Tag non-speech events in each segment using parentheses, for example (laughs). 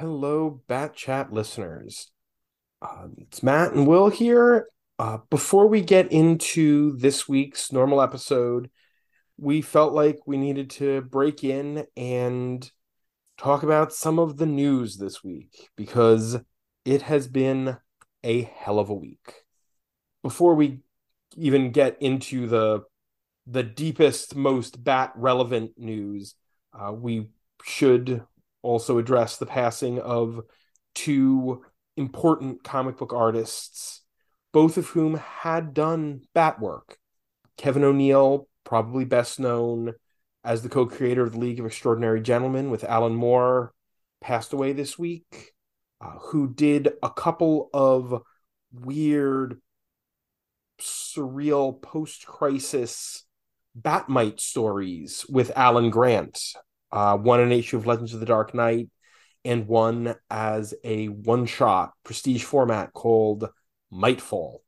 Hello, Bat Chat listeners. Uh, it's Matt and Will here. Uh, before we get into this week's normal episode, we felt like we needed to break in and talk about some of the news this week because it has been a hell of a week. Before we even get into the the deepest, most bat relevant news, uh, we should also address the passing of two important comic book artists, both of whom had done bat work. Kevin O'Neill, probably best known as the co creator of the League of Extraordinary Gentlemen with Alan Moore, passed away this week, uh, who did a couple of weird, surreal post crisis Bat-Mite stories with Alan Grant. Uh, one an issue of Legends of the Dark Knight, and one as a one shot prestige format called Mitefall.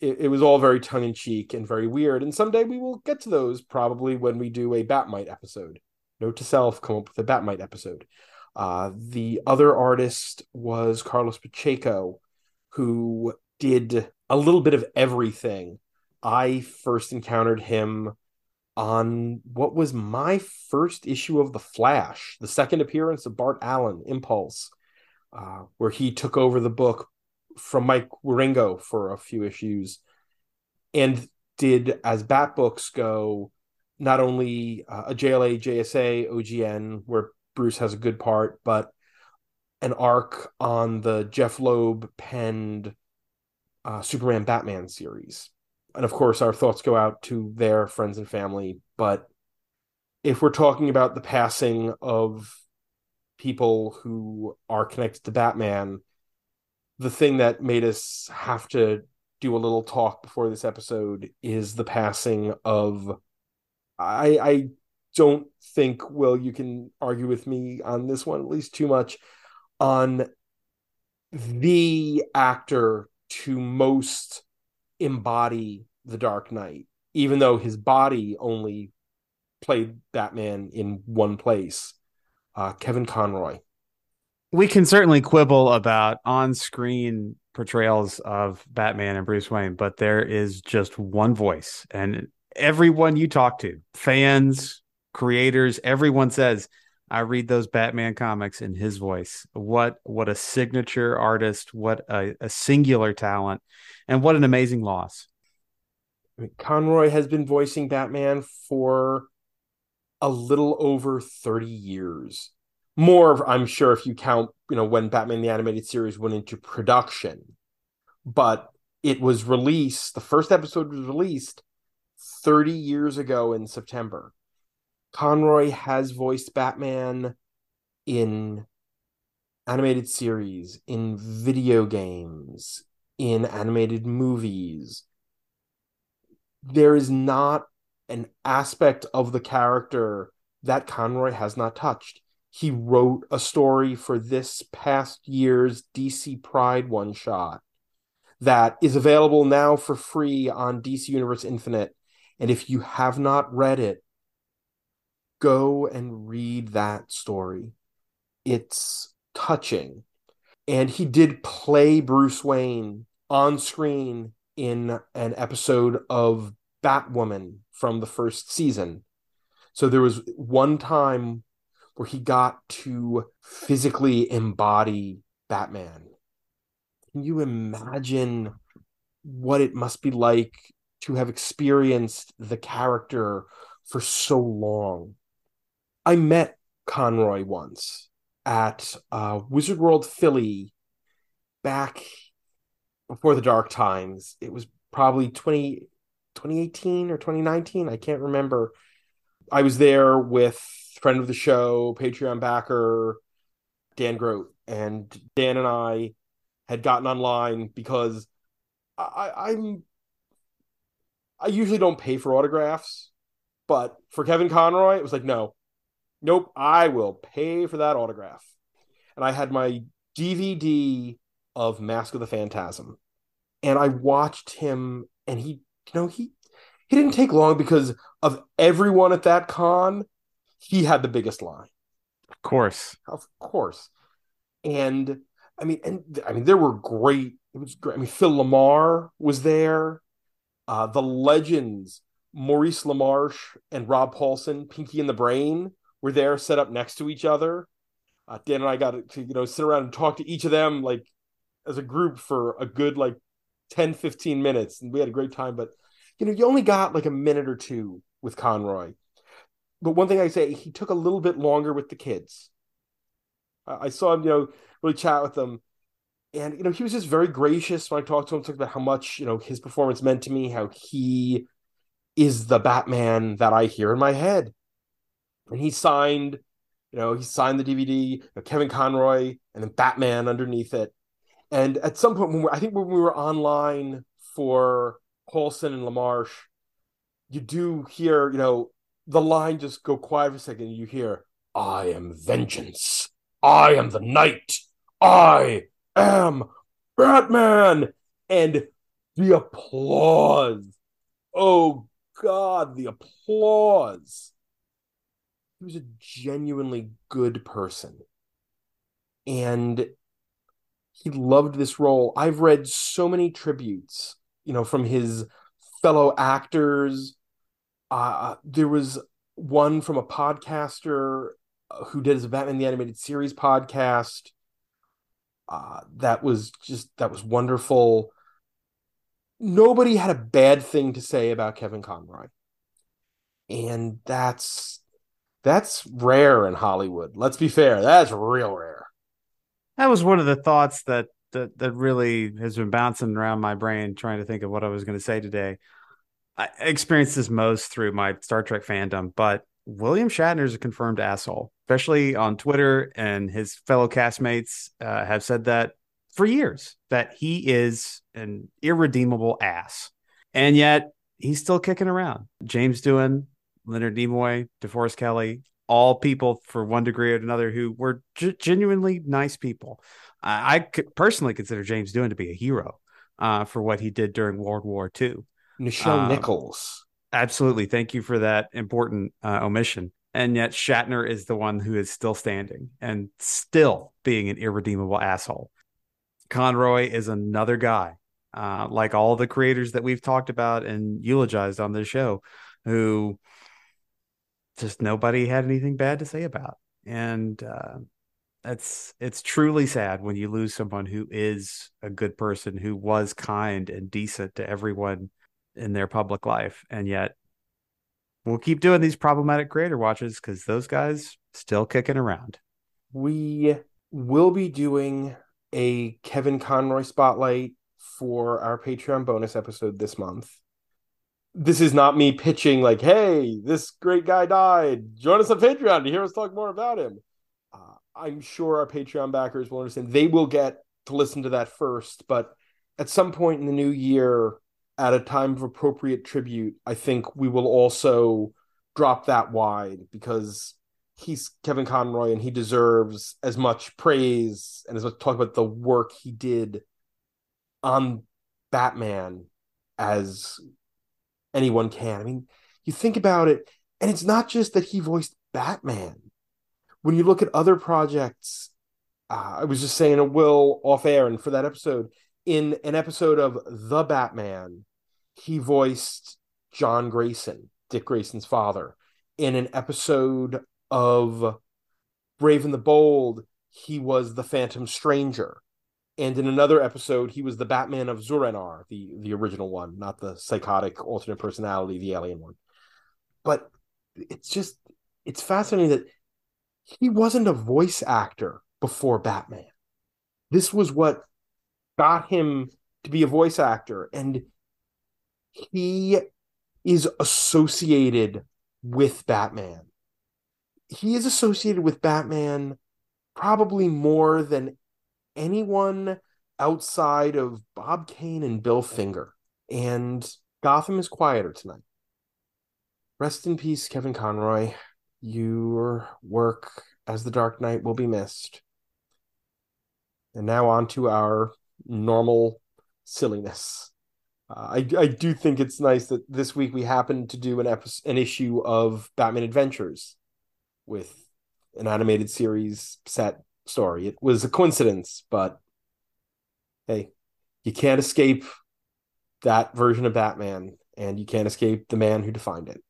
It, it was all very tongue in cheek and very weird. And someday we will get to those probably when we do a Bat-Mite episode. Note to self, come up with a Bat-Mite episode. Uh, the other artist was Carlos Pacheco, who did a little bit of everything. I first encountered him on what was my first issue of The Flash, the second appearance of Bart Allen, Impulse, uh, where he took over the book from Mike Wieringo for a few issues and did, as Bat books go, not only uh, a JLA, JSA, OGN, where Bruce has a good part, but an arc on the Jeph Loeb penned uh, Superman Batman series and of course our thoughts go out to their friends and family. But if we're talking about the passing of people who are connected to batman the thing that made us have to do a little talk before this episode is the passing of i i don't think will you can argue with me on this one at least too much on the actor to most embody the Dark Knight, even though his body only played Batman in one place. Uh, Kevin Conroy. We can certainly quibble about on screen portrayals of Batman and Bruce Wayne, but there is just one voice. And everyone you talk to, fans, creators, everyone says, I read those Batman comics in his voice. What what a signature artist, what a, a singular talent, and what an amazing loss. Conroy has been voicing Batman for a little over 30 years. More, I'm sure, if you count, you know, when Batman the Animated Series went into production. But it was released, the first episode was released 30 years ago in September. Conroy has voiced Batman in animated series, in video games, in animated movies. There is not an aspect of the character that Conroy has not touched. He wrote a story for this past year's DC Pride one shot that is available now for free on DC Universe Infinite. And if you have not read it, go and read that story. It's touching. And he did play Bruce Wayne on screen in an episode of Batwoman from the first season. So there was one time where he got to physically embody Batman. Can you imagine what it must be like to have experienced the character for so long? I met Conroy once at uh, Wizard World Philly back before the dark times. It was probably 20, 2018 or 2019. I can't remember. I was there with friend of the show, Patreon backer, Dan Grote. And Dan and I had gotten online because I, I'm I usually don't pay for autographs, but for Kevin Conroy, it was like, no, nope, I will pay for that autograph. And I had my DVD of Mask of the Phantasm. And I watched him and he, you know, he he didn't take long because of everyone at that con, he had the biggest line. Of course. Of course. And I mean, and I mean, there were great. It was great. I mean, Phil LaMarr was there. Uh, the legends, Maurice LaMarche and Rob Paulsen, Pinky and the Brain, were there, set up next to each other. Uh, Dan and I got to you know sit around and talk to each of them like as a group for a good like 10, 15 minutes, and we had a great time. But you know, you only got like a minute or two with Conroy. But one thing I say, he took a little bit longer with the kids. I saw him, you know, really chat with them. And, you know, he was just very gracious when I talked to him, talked about how much, you know, his performance meant to me, how he is the Batman that I hear in my head. And he signed, you know, he signed the DVD, you know, Kevin Conroy, and then Batman underneath it. And at some point, when we, I think when we were online for Paulsen and LaMarche, you do hear, you know, the line just go quiet for a second. you hear, I am vengeance. I am the night. I am Batman. And the applause. Oh, God, the applause. He was a genuinely good person. And he loved this role. I've read so many tributes, you know, from his fellow actors. Uh, there was one from a podcaster uh, who did his Batman the Animated Series podcast. Uh, that was just that was wonderful. Nobody had a bad thing to say about Kevin Conroy, and that's that's rare in Hollywood. Let's be fair, that's real rare. That was one of the thoughts that that that really has been bouncing around my brain, trying to think of what I was going to say today. I experienced this most through my Star Trek fandom, but William Shatner is a confirmed asshole, especially on Twitter, and his fellow castmates uh, have said that for years that he is an irredeemable ass, and yet he's still kicking around. James Doohan, Leonard Nimoy, DeForest Kelley, all people for one degree or another who were g- genuinely nice people. I, I personally consider James Doohan to be a hero uh, for what he did during World War II. Nichelle uh, Nichols Absolutely. Thank you for that important uh, omission. And yet Shatner is the one who is still standing and still being an irredeemable asshole. Conroy is another guy, uh, like all the creators that we've talked about and eulogized on this show, who just nobody had anything bad to say about. And uh, it's it's truly sad when you lose someone who is a good person, who was kind and decent to everyone in their public life. And yet we'll keep doing these problematic creator watches because those guys still kicking around. We will be doing a Kevin Conroy spotlight for our Patreon bonus episode this month. This is not me pitching like, "Hey, this great guy died. Join us on Patreon to hear us talk more about him." Uh, I'm sure our Patreon backers will understand. They will get to listen to that first, but at some point in the new year, at a time of appropriate tribute, I think we will also drop that wide because he's Kevin Conroy and he deserves as much praise and as much talk about the work he did on Batman as anyone can. I mean, you think about it, and it's not just that he voiced Batman. When you look at other projects, uh, I was just saying a Will off air, and for that episode, in an episode of The Batman, he voiced John Grayson, Dick Grayson's father. In an episode of Brave and the Bold, he was the Phantom Stranger. And in another episode, he was the Batman of Zur-En-Arrh, the, the original one, not the psychotic alternate personality, the alien one. But it's just, it's fascinating that he wasn't a voice actor before Batman. This was what got him to be a voice actor. And he is associated with Batman. He is associated with Batman probably more than anyone outside of Bob Kane and Bill Finger. And Gotham is quieter tonight. Rest in peace, Kevin Conroy. Your work as the Dark Knight will be missed. And now on to our normal silliness. Uh, I I do think it's nice that this week we happened to do an episode, an issue of Batman Adventures with an animated series set story. It was a coincidence, but hey, you can't escape that version of Batman, and you can't escape the man who defined it.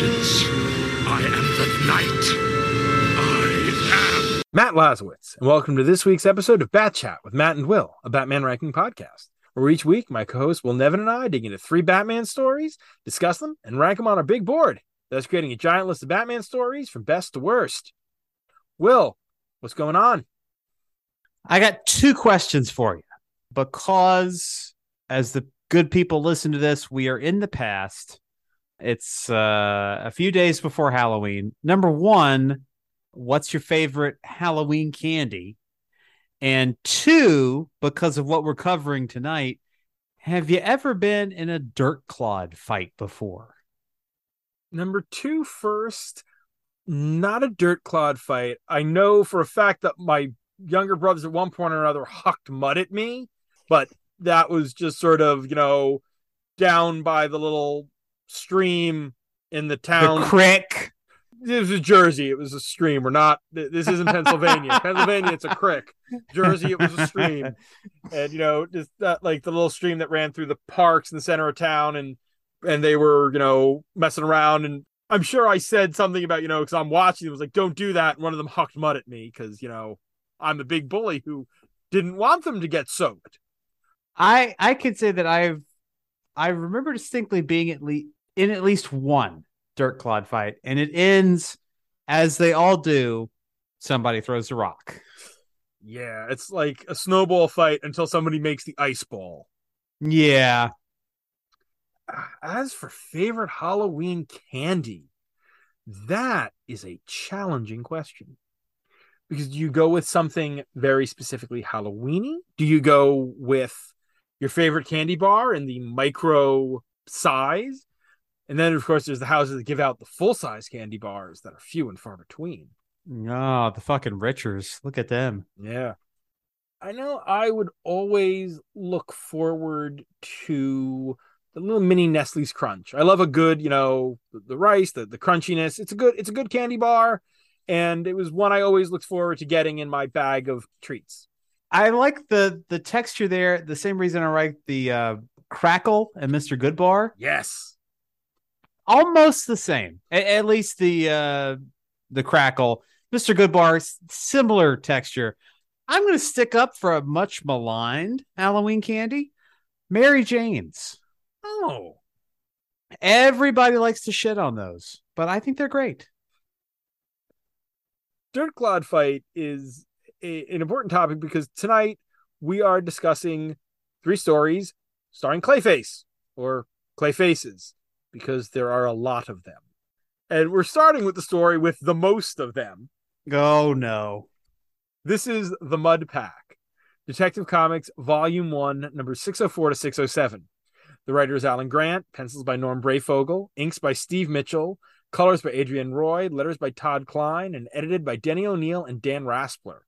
vengeance. I am the night. I am. Matt Lazorwitz, and welcome to this week's episode of Bat Chat with Matt and Will, a Batman ranking podcast, where each week my co-host Will Nevin and I dig into three Batman stories, discuss them, and rank them on our big board, thus creating a giant list of Batman stories from best to worst. Will, what's going on? I got two questions for you because as the good people listen to this, we are in the past. It's uh, a few days before Halloween. Number one, what's your favorite Halloween candy? And two, because of what we're covering tonight, have you ever been in a dirt clod fight before? Number two, first, not a dirt clod fight. I know for a fact that my younger brothers at one point or another hucked mud at me, but that was just sort of, you know, down by the little stream in the town. The crick. It was a Jersey. It was a stream. We're not. This isn't Pennsylvania. (laughs) Pennsylvania, it's a crick. Jersey, it was a stream, and you know, just that like the little stream that ran through the parks in the center of town, and and they were you know messing around, and I'm sure I said something about you know because I'm watching. It was like, don't do that. And one of them hucked mud at me because you know I'm a big bully who didn't want them to get soaked. I I could say that I've I remember distinctly being at least in at least one dirt clod fight, and it ends as they all do. Somebody throws a rock. Yeah, it's like a snowball fight until somebody makes the ice ball. Yeah. As for favorite Halloween candy, that is a challenging question. Because do you go with something very specifically Halloweeny? Do you go with your favorite candy bar in the micro size? And then, of course, there's the houses that give out the full size candy bars that are few and far between. Oh, the fucking Richers. Look at them. Yeah. I know I would always look forward to the little mini Nestle's crunch. I love a good, you know, the, the rice, the, the crunchiness. It's a good, it's a good candy bar. And it was one I always looked forward to getting in my bag of treats. I like the the texture there. The same reason I like the uh, crackle and Mr. Goodbar. Yes almost the same. At, at least the uh the crackle. Mr. Goodbar, similar texture. I'm going to stick up for a much maligned Halloween candy, Mary Jane's. Oh, everybody likes to shit on those, but I think they're great. Dirt Clod fight is a, an important topic because tonight we are discussing three stories starring Clayface or Clayfaces because there are a lot of them. And we're starting with the story with the most of them. Oh, no. This is The Mud Pack, Detective Comics, Volume 1, number 604 to 607. The writer is Alan Grant, pencils by Norm Breyfogle, inks by Steve Mitchell, colors by Adrienne Roy, letters by Todd Klein, and edited by Denny O'Neil and Dan Raspler.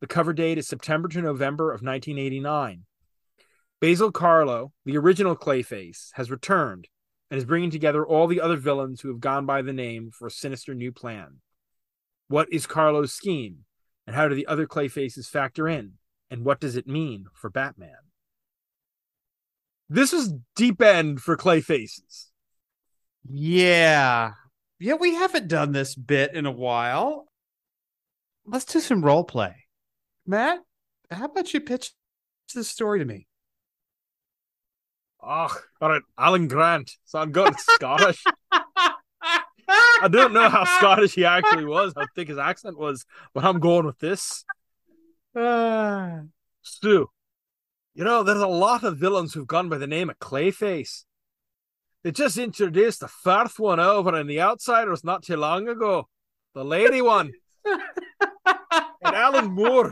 The cover date is September to November of 1989. Basil Karlo, the original Clayface, has returned and is bringing together all the other villains who have gone by the name for a sinister new plan. What is Karlo's scheme, and how do the other Clayfaces factor in, and what does it mean for Batman? This is deep end for Clayfaces. Yeah. Yeah, we haven't done this bit in a while. Let's do some role play. Matt, how about you pitch this story to me? Oh, all right, Alan Grant. So I'm going Scottish. I don't know how Scottish he actually was, how thick his accent was, but I'm going with this. (sighs) Stu, you know, there's a lot of villains who've gone by the name of Clayface. They just introduced the first one over in The Outsiders not too long ago. The lady one. and Alan Moore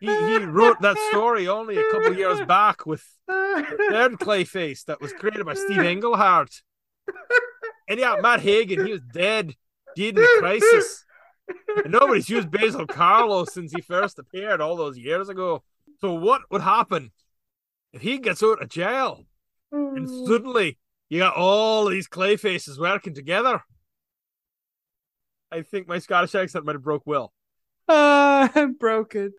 he, he wrote that story only a couple years (laughs) back with the third Clayface that was created by Steve Englehart. And yeah, Matt Hagen, he was dead. did in the crisis. And nobody's used Basil Karlo since he first appeared all those years ago. So what would happen if he gets out of jail and suddenly you got all these clay faces working together? I think my Scottish accent might have broke Will. Uh, (laughs) I'm broken.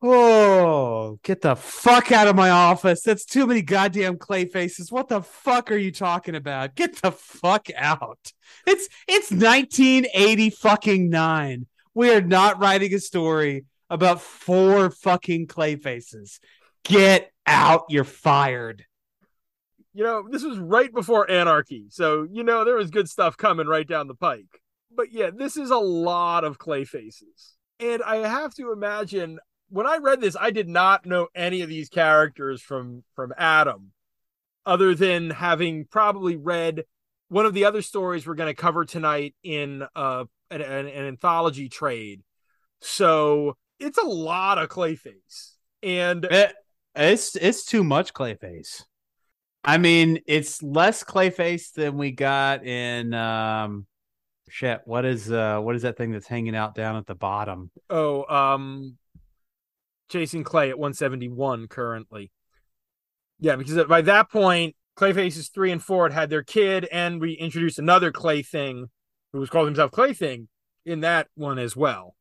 Oh, get the fuck out of my office. That's too many goddamn clay faces. What the fuck are you talking about? Get the fuck out. It's it's 1980 fucking 9. We are not writing a story about four fucking clay faces. Get out. You're fired. You know, this was right before Anarky. So, you know, there was good stuff coming right down the pike. But yeah, this is a lot of clay faces. And I have to imagine when I read this, I did not know any of these characters from from Atom, other than having probably read one of the other stories we're going to cover tonight in uh, an, an, an anthology trade. So it's a lot of Clayface, and It, it's it's too much Clayface. I mean, it's less Clayface than we got in um shit. What is uh what is that thing that's hanging out down at the bottom? oh, um, chasing Clay at 171 currently. Yeah, because by that point, Clayfaces three and four had had their kid, and we introduced another Clay thing, who was called himself Clay thing, in that one as well.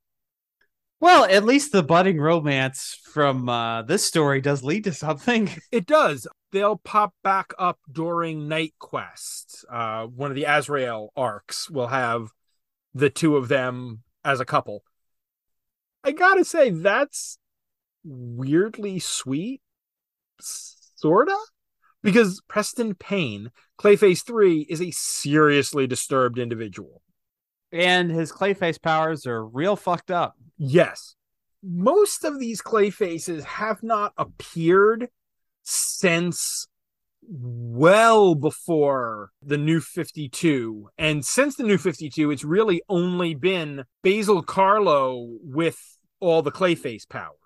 Well, at least the budding romance from uh this story does lead to something. (laughs) It does. They'll pop back up during Knightquest. Uh, one of the Azrael arcs will have the two of them as a couple. I gotta say, that's weirdly sweet, sorta, because Preston Payne, Clayface 3, is a seriously disturbed individual. And his Clayface powers are real fucked up. Yes. Most of these clay faces have not appeared since well before the new 52. And since the new 52, it's really only been Basil Karlo with all the clayface powers.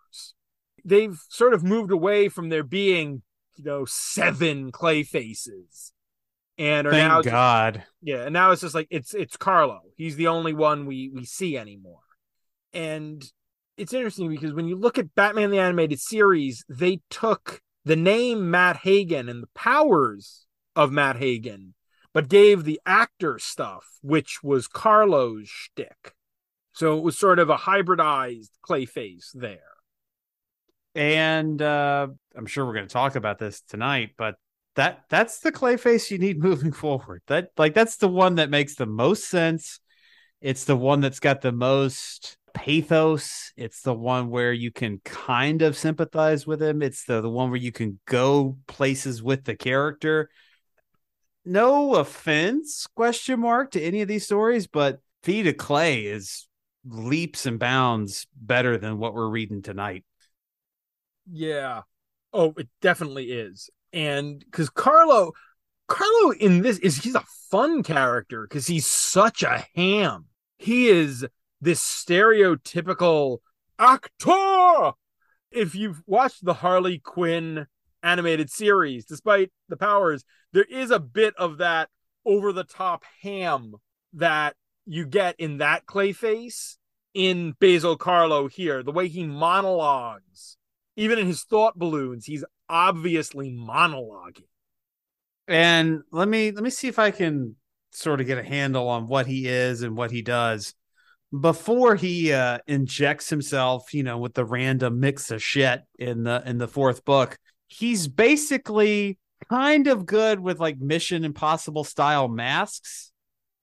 They've sort of moved away from there being, you know, seven clay faces. And are Thank now God. yeah, and now it's just like it's it's Karlo. He's the only one we we see anymore. And it's interesting because when you look at Batman the animated series, they took the name Matt Hagen and the powers of Matt Hagen, but gave the actor stuff, which was Karlo's shtick. So it was sort of a hybridized Clayface there. And uh I'm sure we're going to talk about this tonight, but that that's the clay face you need (laughs) moving forward. That like that's the one that makes the most sense. It's the one that's got the most pathos. It's the one where you can kind of sympathize with him. It's the, the one where you can go places with the character. No offense, question mark, to any of these stories, but Feet of Clay is leaps and bounds better than what we're reading tonight. Yeah. Oh, it definitely is. And because Karlo, Karlo in this is he's a fun character because he's such a ham. He is this stereotypical actor. If you've watched the Harley Quinn animated series, despite the powers, there is a bit of that over the top ham that you get in that Clayface in Basil Karlo here. The way he monologues, even in his thought balloons, he's obviously monologuing. And let me let me see if I can sort of get a handle on what he is and what he does before he uh, injects himself, you know, with the random mix of shit in the in the fourth book. He's basically kind of good with like Mission Impossible style masks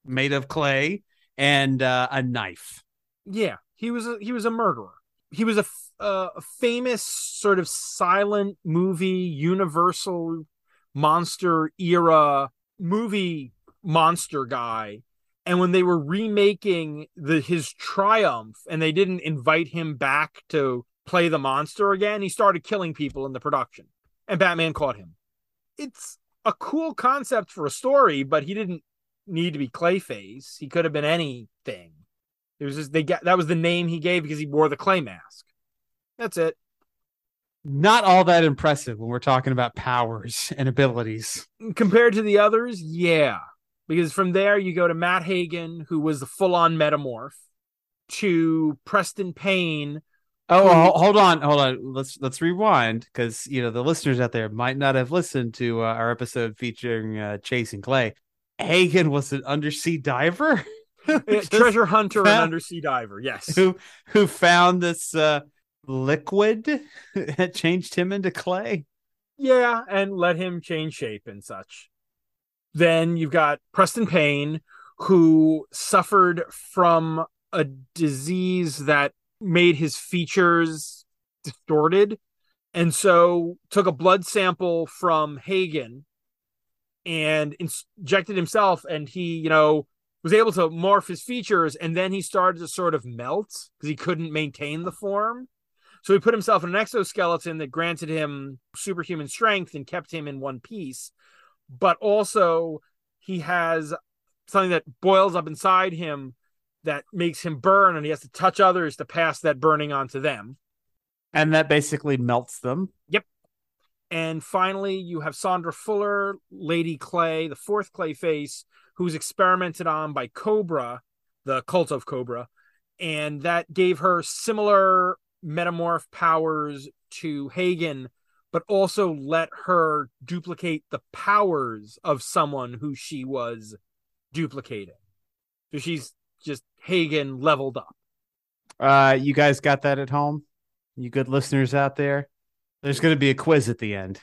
made of clay and uh, a knife. Yeah, he was a, he was a murderer. He was a, uh, a famous sort of silent movie Universal monster era movie monster guy. And when they were remaking the his triumph and they didn't invite him back to play the monster again he started killing people in the production. And batman caught him. It's a cool concept for a story but he didn't need to be clayface. He could have been anything it was just they got that was the name he gave because he wore the clay mask that's it Not all that impressive when we're talking about powers and abilities. compared to the others yeah because from there you go to Matt Hagen, who was the full on metamorph, to Preston Payne. Oh, hold on, hold on. Let's let's rewind because you know the listeners out there might not have listened to uh, our episode featuring uh, Chase and Clay. Hagen was an undersea diver (laughs) treasure hunter and undersea diver. Yes. who who found this uh, liquid that changed him into clay. Yeah, and let him change shape and such. Then you've got Preston Payne, who suffered from a disease that made his features distorted, and so took a blood sample from Hagen and injected himself, and he, you know, was able to morph his features, and then he started to sort of melt because he couldn't maintain the form. So he put himself in an exoskeleton that granted him superhuman strength and kept him in one piece. But also, he has something that boils up inside him that makes him burn, and he has to touch others to pass that burning on to them. And that basically melts them. And finally, you have Sandra Fuller, Lady Clay, the fourth Clay face, who's experimented on by Kobra, the cult of Kobra. And that gave her similar metamorph powers to Hagen, but also let her duplicate the powers of someone who she was duplicating. So she's just Hagen leveled up. Uh, you guys got that at home? You good listeners out there? There's going to be a quiz at the end.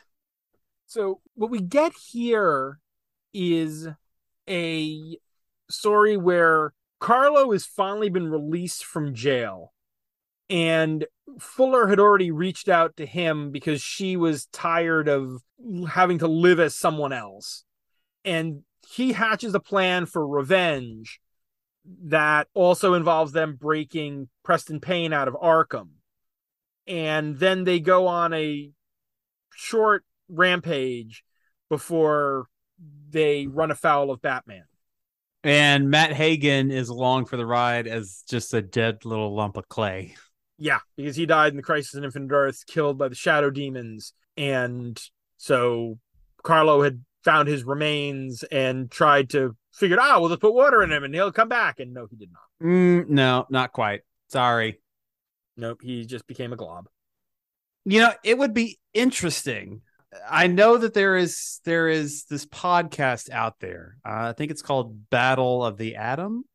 So what we get here is a story where Karlo has finally been released from jail. And Fuller had already reached out to him because she was tired of having to live as someone else. And he hatches a plan for revenge that also involves them breaking Preston Payne out of Arkham. And then they go on a short rampage before they run afoul of Batman. And Matt Hagen is along for the ride as just a dead little lump of clay. Yeah, because he died in the Crisis on Infinite Earths, killed by the Shadow Demons, and so Karlo had found his remains and tried to figure, ah, we'll just put water in him and he'll come back. And no, he did not. Mm, no, not quite. Sorry. Nope, he just became a glob. You know, it would be interesting. I know that there is there is this podcast out there. Uh, I think it's called Battle of the Atom.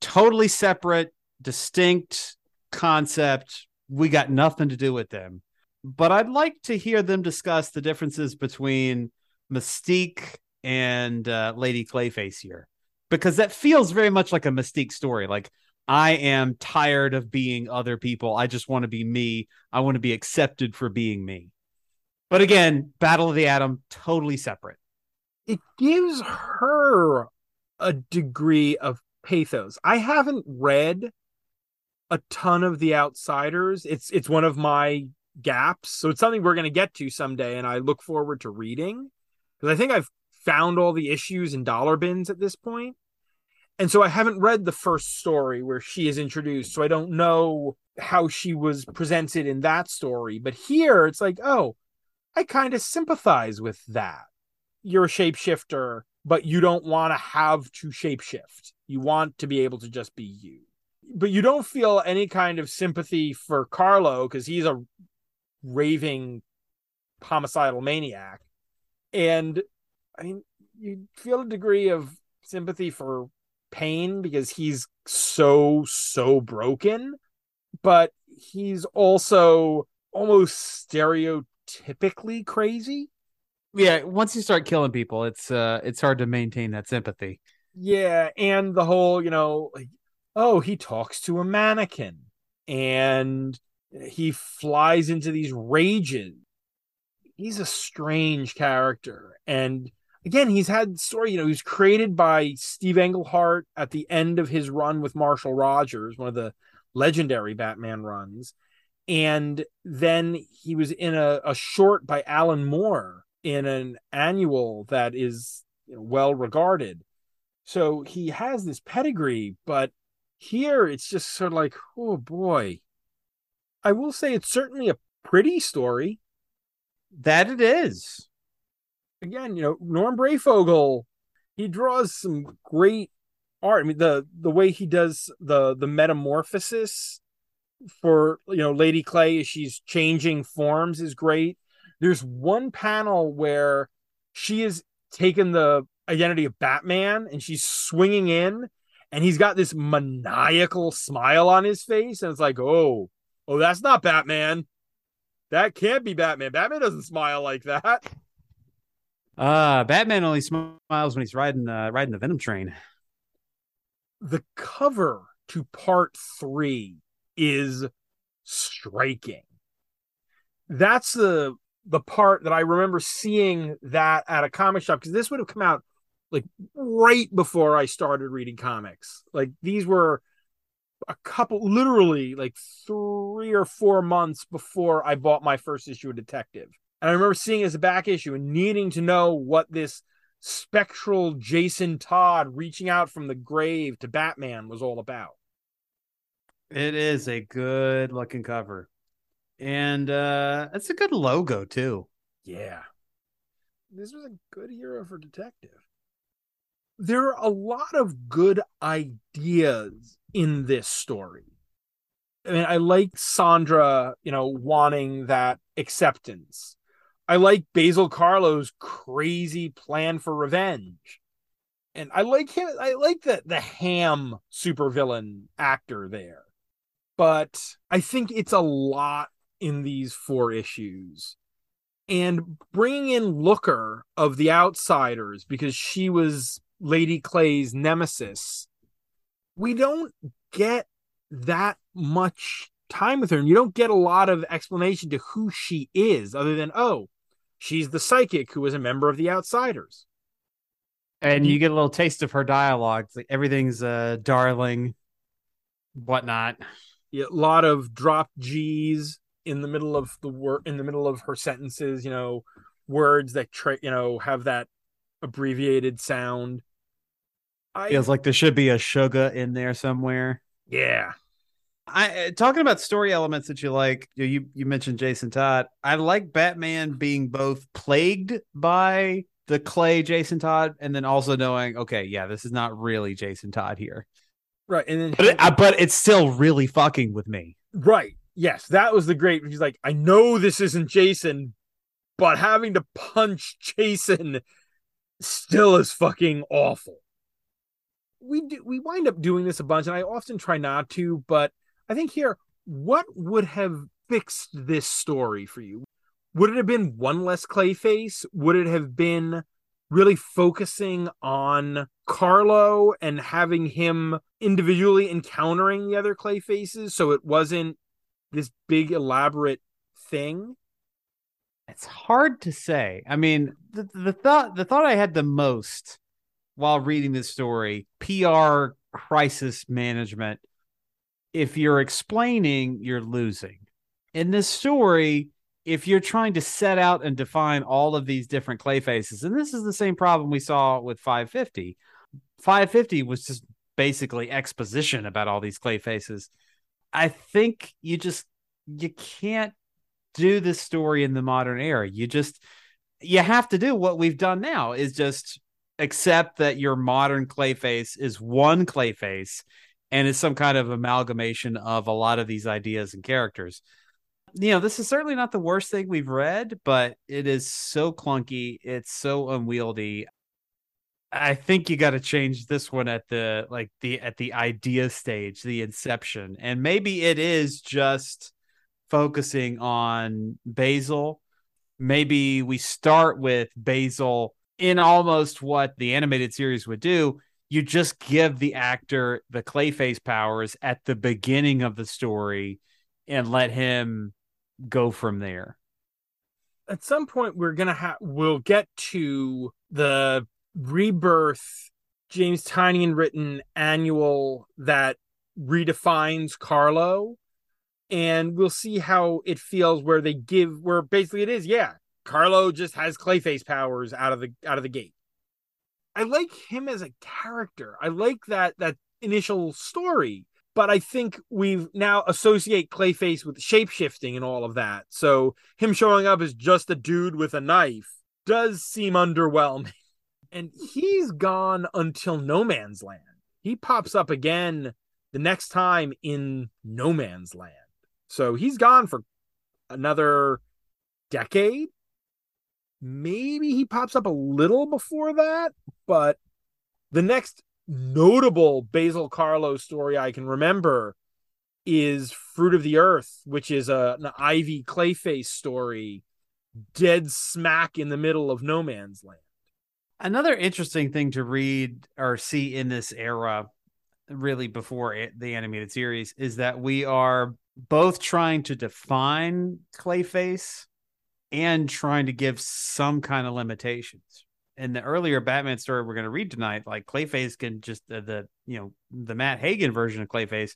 Totally separate, distinct concept. We got nothing to do with them. But I'd like to hear them discuss the differences between Mystique and uh, Lady Clayface here, because that feels very much like a Mystique story. Like I am tired of being other people. I just want to be me. I want to be accepted for being me. But again, Battle of the Atom, totally separate. It gives her a degree of pathos. I haven't read a ton of The Outsiders. It's it's one of my gaps, so it's something we're going to get to someday, and I look forward to reading because I think I've found all the issues in dollar bins at this point. And so I haven't read the first story where she is introduced, so I don't know how she was presented in that story. But here it's like, oh, I kind of sympathize with that. You're a shapeshifter, but you don't want to have to shapeshift. You want to be able to just be you. But you don't feel any kind of sympathy for Karlo because he's a raving homicidal maniac. And I mean, you feel a degree of sympathy for Payne because he's so, so broken, but he's also almost stereotypically crazy. Yeah, once you start killing people, it's uh it's hard to maintain that sympathy. Yeah, and the whole, you know, like, oh, he talks to a mannequin and he flies into these rages. He's a strange character. And again, he's had story, you know, he was created by Steve Englehart at the end of his run with Marshall Rogers, one of the legendary Batman runs. And then he was in a, a short by Alan Moore in an annual that is you know, well regarded. So he has this pedigree, but here it's just sort of like, oh boy. I will say it's certainly a pretty story. That it is. Again, you know, Norm Breyfogle he draws some great art. I mean, the the way he does the the metamorphosis for you know Lady Clay as she's changing forms is great. There's one panel where she is taken the identity of Batman and she's swinging in, and he's got this maniacal smile on his face, and it's like, oh, oh, that's not Batman. That can't be Batman. Batman doesn't smile like that. Uh Batman only smiles when he's riding uh riding the Venom train. The cover to part three is striking. That's the the part that I remember seeing that at a comic shop because this would have come out like right before I started reading comics. Like these were a couple literally like three or four months before I bought my first issue of Detective. And I remember seeing it as a back issue and needing to know what this spectral Jason Todd reaching out from the grave to Batman was all about. It is a good looking cover. And uh it's a good logo too. Yeah. This was a good hero for Detective. There are a lot of good ideas in this story. I mean, I like Sandra, you know, wanting that acceptance. I like Basil Karlo's crazy plan for revenge. And I like him I like the the ham supervillain actor there. But I think it's a lot in these four issues. And bringing in Looker of the Outsiders because she was Lady Clay's nemesis, we don't get that much time with her. And you don't get a lot of explanation to who she is other than, oh, she's the psychic who was a member of the Outsiders. And you get a little taste of her dialogue. It's like everything's uh darling, whatnot. Yeah, a lot of drop G's in the middle of the word in the middle of her sentences, you know, words that tra- you know have that abbreviated sound. I, Feels like there should be a sugar in there somewhere. yeah, I uh, talking about story elements that you like. You you, you mentioned Jason Todd. I like Batman being both plagued by the clay Jason Todd, and then also knowing, okay, yeah, this is not really Jason Todd here, right. And then but it, uh, but it's still really fucking with me. right, yes, that was the great. He's like, I know this isn't Jason, but having to punch Jason still is fucking awful. We do we wind up doing this a bunch, and I often try not to, but I think here, what would have fixed this story for you? Would it have been one less Clayface? Would it have been really focusing on Karlo and having him individually encountering the other Clayfaces so it wasn't this big elaborate thing? It's hard to say. I mean, the, the thought the thought I had the most while reading this story, PR crisis management. If you're explaining, you're losing. In this story, if you're trying to set out and define all of these different clay faces, and this is the same problem we saw with 550. 550 was just basically exposition about all these clay faces. I think you just you can't do this story in the modern era. You just you have to do what we've done now is just accept that your modern clayface is one clayface and it's some kind of amalgamation of a lot of these ideas and characters. You know, this is certainly not the worst thing we've read, but it is so clunky, it's so unwieldy. I think you got to change this one at the like the at the idea stage, the inception. And maybe it is just focusing on Basil. Maybe we start with Basil in almost what the animated series would do. You just give the actor the clayface powers at the beginning of the story and let him go from there. At some point, we're gonna have we'll get to the rebirth James Tynion written annual that redefines Karlo and we'll see how it feels where they give where basically it is yeah karlo just has clayface powers out of the out of the gate i like him as a character i like that that initial story but i think we've now associate clayface with shapeshifting and all of that so him showing up as just a dude with a knife does seem underwhelming (laughs) And he's gone until No Man's Land. He pops up again the next time in No Man's Land. So he's gone for another decade. Maybe he pops up a little before that, but the next notable Basil Karlo story I can remember is Fruit of the Earth, which is a, an Ivy Clayface story, dead smack in the middle of No Man's Land. Another interesting thing to read or see in this era, really before it, the animated series, is that we are both trying to define Clayface and trying to give some kind of limitations. In the earlier Batman story we're going to read tonight, like Clayface can just uh, the you know the Matt Hagen version of Clayface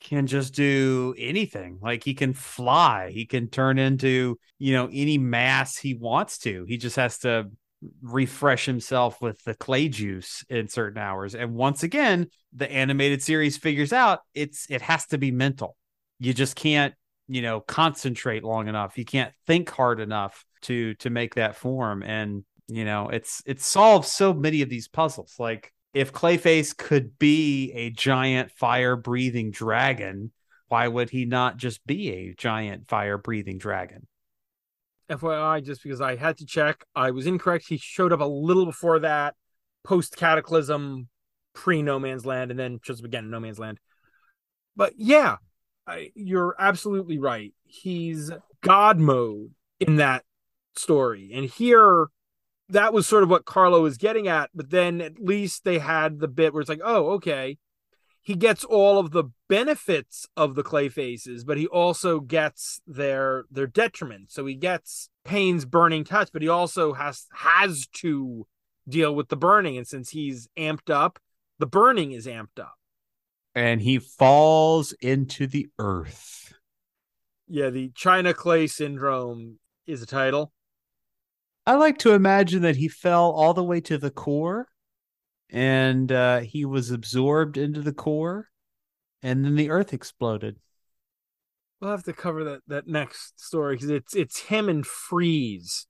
can just do anything. Like he can fly, he can turn into you know any mass he wants to. He just has to refresh himself with the clay juice in certain hours. And once again, the animated series figures out it's it has to be mental. You just can't you know concentrate long enough you can't think hard enough to to make that form and you know it's it solves so many of these puzzles like if clayface could be a giant fire breathing dragon why would he not just be a giant fire breathing dragon FYI, just because I had to check, I was incorrect. He showed up a little before that, post Cataclysm, pre No Man's Land, and then shows up again in No Man's Land. But yeah, I, you're absolutely right. He's God mode in that story. And here, that was sort of what Karlo was getting at. But then at least they had the bit where it's like, oh, okay. He gets all of the benefits of the clay faces, but he also gets their their detriment. So he gets Payne's burning touch, but he also has has to deal with the burning. And since he's amped up, the burning is amped up and he falls into the earth. Yeah, the China Clay Syndrome is a title. I like to imagine that he fell all the way to the core and uh, he was absorbed into the core and then the earth exploded. We'll have to cover that that next story because it's it's him and Freeze.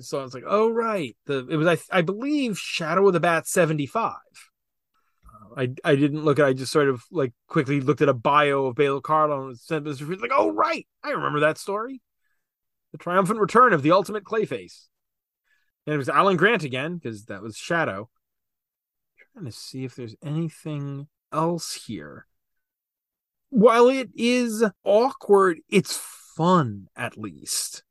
So I was like, oh right, the it was I I believe Shadow of the Bat seventy five. I I didn't look at. I just sort of like quickly looked at a bio of Basil Karlo and said, like, oh right, I remember that story. The triumphant return of the ultimate Clayface. And it was Alan Grant again because that was Shadow. I'm trying to see if there's anything else here. While it is awkward, it's fun at least.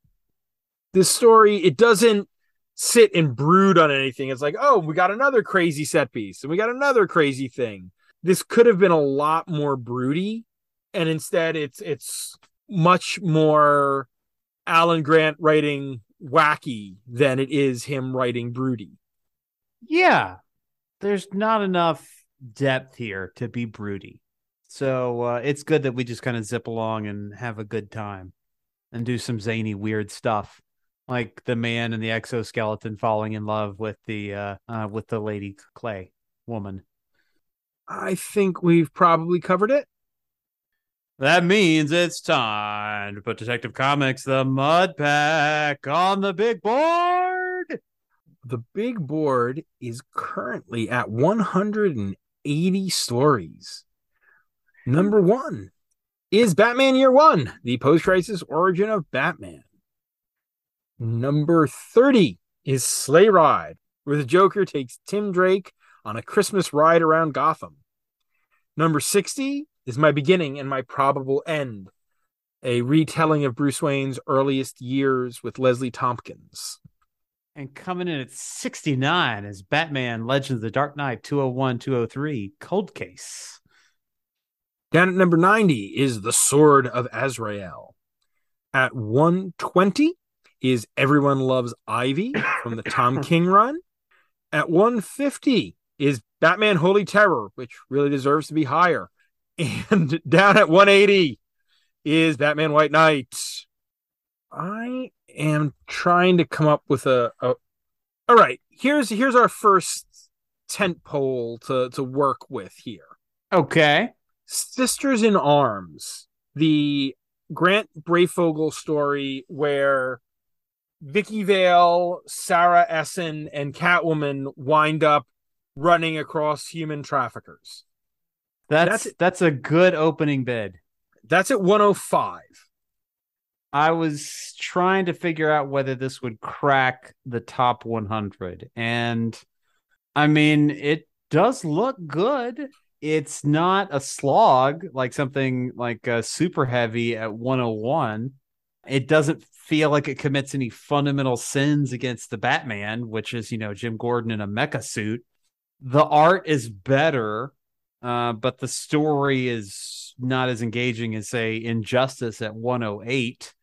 This story, it doesn't sit and brood on anything. It's like, oh, we got another crazy set piece and we got another crazy thing. This could have been a lot more broody, and instead it's it's much more Alan Grant writing wacky than it is him writing broody. Yeah. There's not enough depth here to be broody. So uh, it's good that we just kind of zip along and have a good time and do some zany, weird stuff like the man in the exoskeleton falling in love with the uh, uh with the lady clay woman. I think we've probably covered it. That means it's time to put detective comics the mud pack on the big board! The big board is currently at 180 stories. Number one is batman year one the post-crisis origin of batman Number 30 is Sleigh Ride, where the Joker takes Tim Drake on a Christmas ride around Gotham. Number 60 is My Beginning and My Probable End, a retelling of Bruce Wayne's earliest years with Leslie Thompkins. And coming in at 69 is Batman Legends of the Dark Knight 201 203 Cold Case. Down at number 90 is The Sword of Azrael. At 120 is Everyone Loves Ivy from the Tom (laughs) King run. At 150 is Batman Holy Terror, which really deserves to be higher. And (laughs) down at 180 is Batman White Knight. I am trying to come up with a, a all right. Here's here's our first tent pole to to work with here. Okay. Sisters in Arms, the Grant Breyfogle story where Vicky Vale, Sarah Essen, and Catwoman wind up running across human traffickers. That's That's- that's, a good opening bid. That's at 105. I was trying to figure out whether this would crack the top 100. And I mean, it does look good. It's not a slog like something like uh, super heavy at 101. It doesn't feel like it commits any fundamental sins against the Batman, which is, you know, Jim Gordon in a mecha suit. The art is better, uh, but the story is not as engaging as, say, Injustice at 108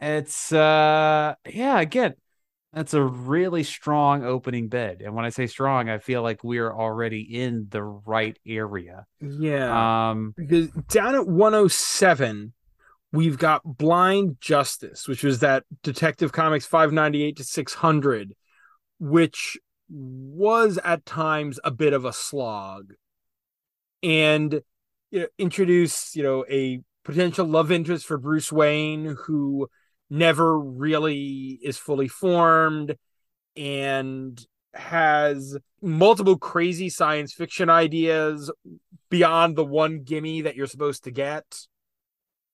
it's uh yeah again that's a really strong opening bid and when i say strong i feel like we're already in the right area Yeah. um because down at 107 we've got blind justice which was that detective comics 598 to 600 which was at times a bit of a slog and you know introduce you know a potential love interest for bruce wayne who never really is fully formed and has multiple crazy science fiction ideas beyond the one gimme that you're supposed to get.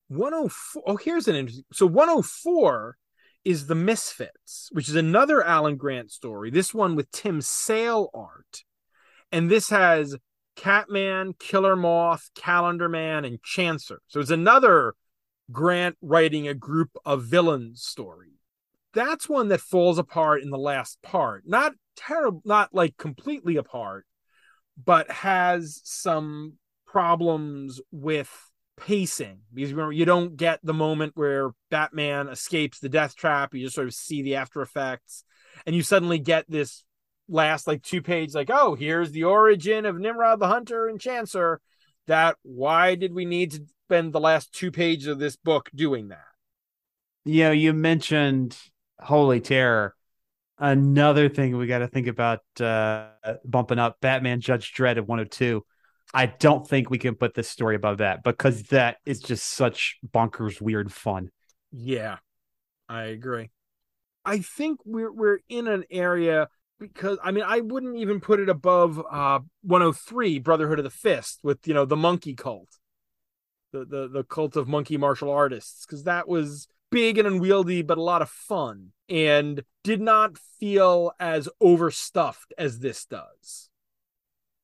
104. Oh, here's an interesting. So 104 is The Misfits, which is another Alan Grant story. This one with Tim Sale art. And this has Catman, Killer Moth, Calendar Man, and Chancer. So it's another Grant writing a group of villains story. That's one that falls apart in the last part. Not terrible, not like completely apart, but has some problems with pacing because remember you don't get the moment where Batman escapes the death trap. You just sort of see the after effects, and you suddenly get this last like two page like oh here's the origin of Nimrod the Hunter and Chancer. That why did we need to spend the last two pages of this book doing that? you know you mentioned holy terror another thing we got to think about uh bumping up batman judge dredd at 102 i don't think we can put this story above that because that is just such bonkers weird fun Yeah, I agree. I think we're we're in an area because I mean I wouldn't even put it above uh 103 Brotherhood of the Fist with you know the monkey cult. The the the cult of monkey martial artists cuz that was big and unwieldy but a lot of fun and did not feel as overstuffed as this does.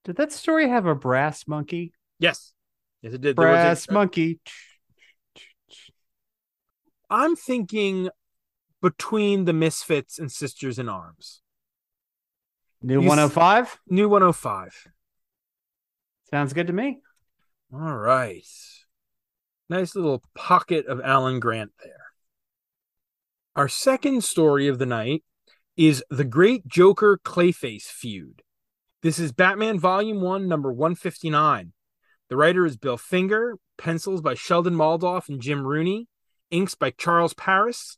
Did that story have a brass monkey Yes. Yes it did. There was a- brass monkey I'm thinking between the Misfits and Sisters in Arms. new You s- 105 New 105. sounds good to me All right. Nice little pocket of Alan Grant there. Our second story of the night is The Great Joker Clayface Feud. This is Batman Volume 1, number 159. The writer is Bill Finger, pencils by Sheldon Moldoff and Jim Rooney, inks by Charles Paris,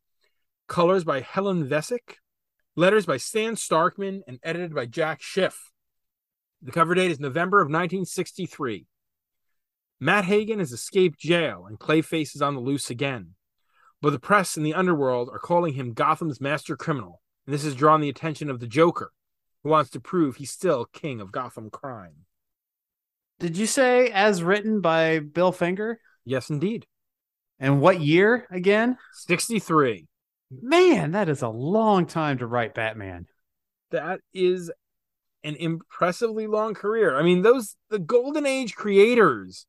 colors by Helen Vesic, letters by Stan Starkman, and edited by Jack Schiff. The cover date is November of 1963. Matt Hagen has escaped jail and Clayface is on the loose again. But the press and the underworld are calling him Gotham's master criminal, and this has drawn the attention of the Joker, who wants to prove he's still king of Gotham crime. did you say as written by bill finger Yes, indeed. and what year again 63. man that is a long time to write batman That is an impressively long career. I mean, those, the Golden Age creators,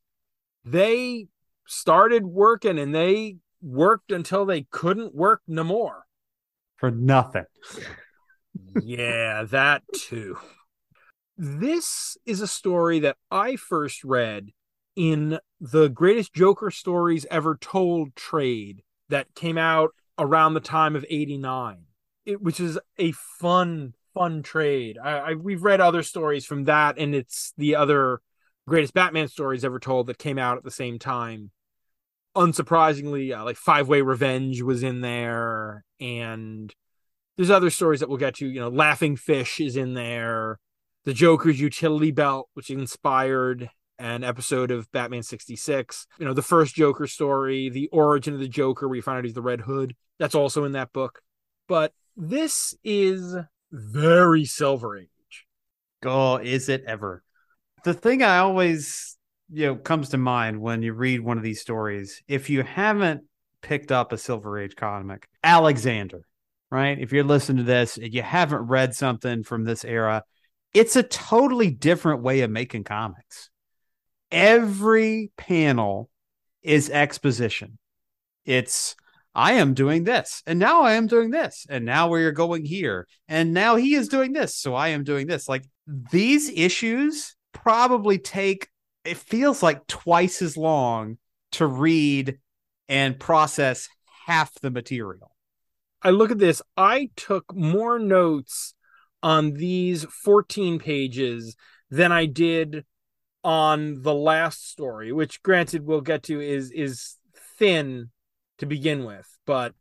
they started working and they worked until they couldn't work no more. for nothing yeah, that too. This is a story that I first read in the greatest Joker stories ever told trade that came out around the time of 89, it, which is a fun, fun trade. I, I we've read other stories from that, and it's the other greatest Batman stories ever told that came out at the same time. Unsurprisingly, uh, like Five Way Revenge was in there, and there's other stories that we'll get to. You know, Laughing Fish is in there. The Joker's Utility Belt, which inspired an episode of Batman 66. You know, the first Joker story, the origin of the Joker, where you find out he's the Red Hood. That's also in that book. but this is very Silver Age. Oh, is it ever? The thing I always, you know, comes to mind when you read one of these stories, if you haven't picked up a Silver Age comic, Alexander, right? If you're listening to this and you haven't read something from this era, it's a totally different way of making comics. Every panel is exposition. It's I am doing this, and now I am doing this, and now we are going here, and now he is doing this, so I am doing this. Like these issues probably take it feels like twice as long to read and process half the material. I look at this, I took more notes on these 14 pages than I did on the last story, which granted we'll get to is is thin to begin with, but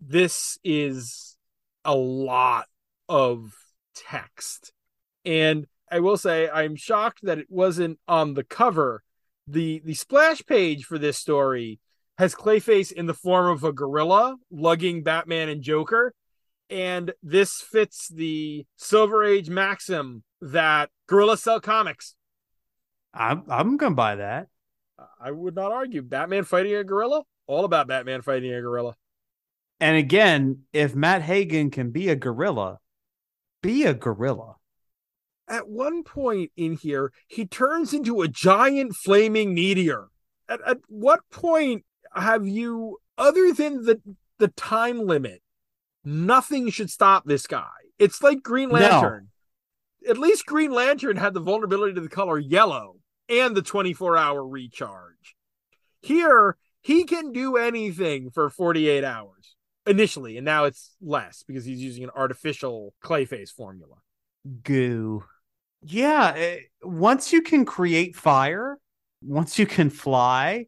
this is a lot of text. And I will say I'm shocked that it wasn't on the cover. The the splash page for this story has Clayface in the form of a gorilla lugging Batman and Joker. And this fits the Silver Age maxim that gorillas sell comics. I'm I'm gonna buy that. I would not argue. Batman fighting a gorilla, all about Batman fighting a gorilla. And again, if Matt Hagen can be a gorilla, be a gorilla. At one point in here, he turns into a giant flaming meteor. At, at what point have you, other than the the time limit, nothing should stop this guy? It's like Green Lantern. No. At least Green Lantern had the vulnerability to the color yellow and the 24 hour recharge. Here, he can do anything for 48 hours initially, and now it's less because he's using an artificial clayface formula. Goo. Yeah, it, eh, once you can create fire, once you can fly,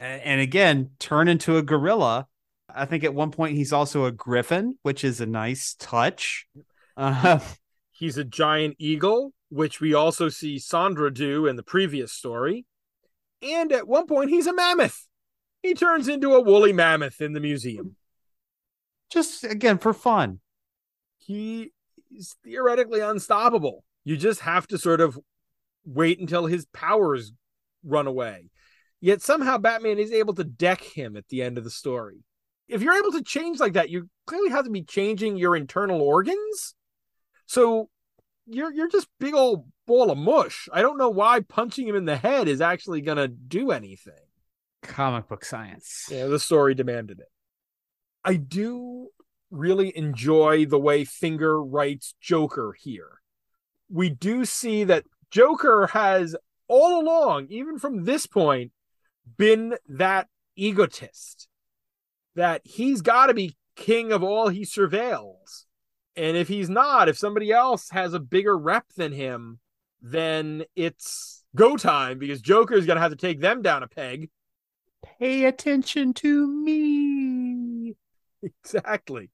and, again, turn into a gorilla. I think at one point he's also a griffin, which is a nice touch. Uh, (laughs) he's a giant eagle, which we also see Sandra do in the previous story. And at one point, he's a mammoth. He turns into a woolly mammoth in the museum. Just again for fun. He is theoretically unstoppable. You just have to sort of wait until his powers run away. Yet somehow Batman is able to deck him at the end of the story. If you're able to change like that, you clearly have to be changing your internal organs. So you're you're just big old ball of mush. I don't know why punching him in the head is actually gonna do anything. Comic book science. Yeah, the story demanded it. I do really enjoy the way Finger writes Joker here. We do see that Joker has all along, even from this point, been that egotist that he's got to be king of all he surveils. And if he's not, if somebody else has a bigger rep than him, then it's go time because Joker is going to have to take them down a peg. Pay attention to me. (laughs) Exactly.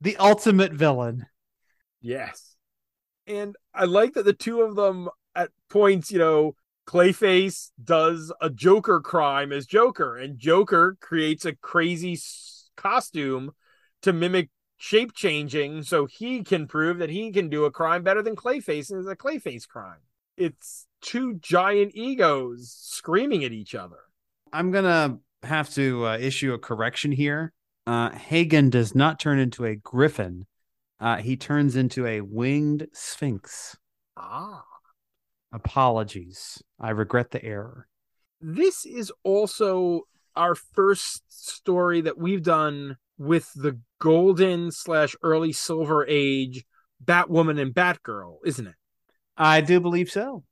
The ultimate villain. Yes. And I like that the two of them at points, you know, Clayface does a Joker crime as Joker, and Joker creates a crazy costume to mimic shape changing so he can prove that he can do a crime better than Clayface and is a Clayface crime. It's two giant egos screaming at each other. I'm going to have to uh, issue a correction here. Uh, Hagen does not turn into a griffin, uh, he turns into a winged sphinx. Ah. Apologies. I regret the error. This is also our first story that we've done with the golden slash early silver age Batwoman and Batgirl, isn't it? I do believe so.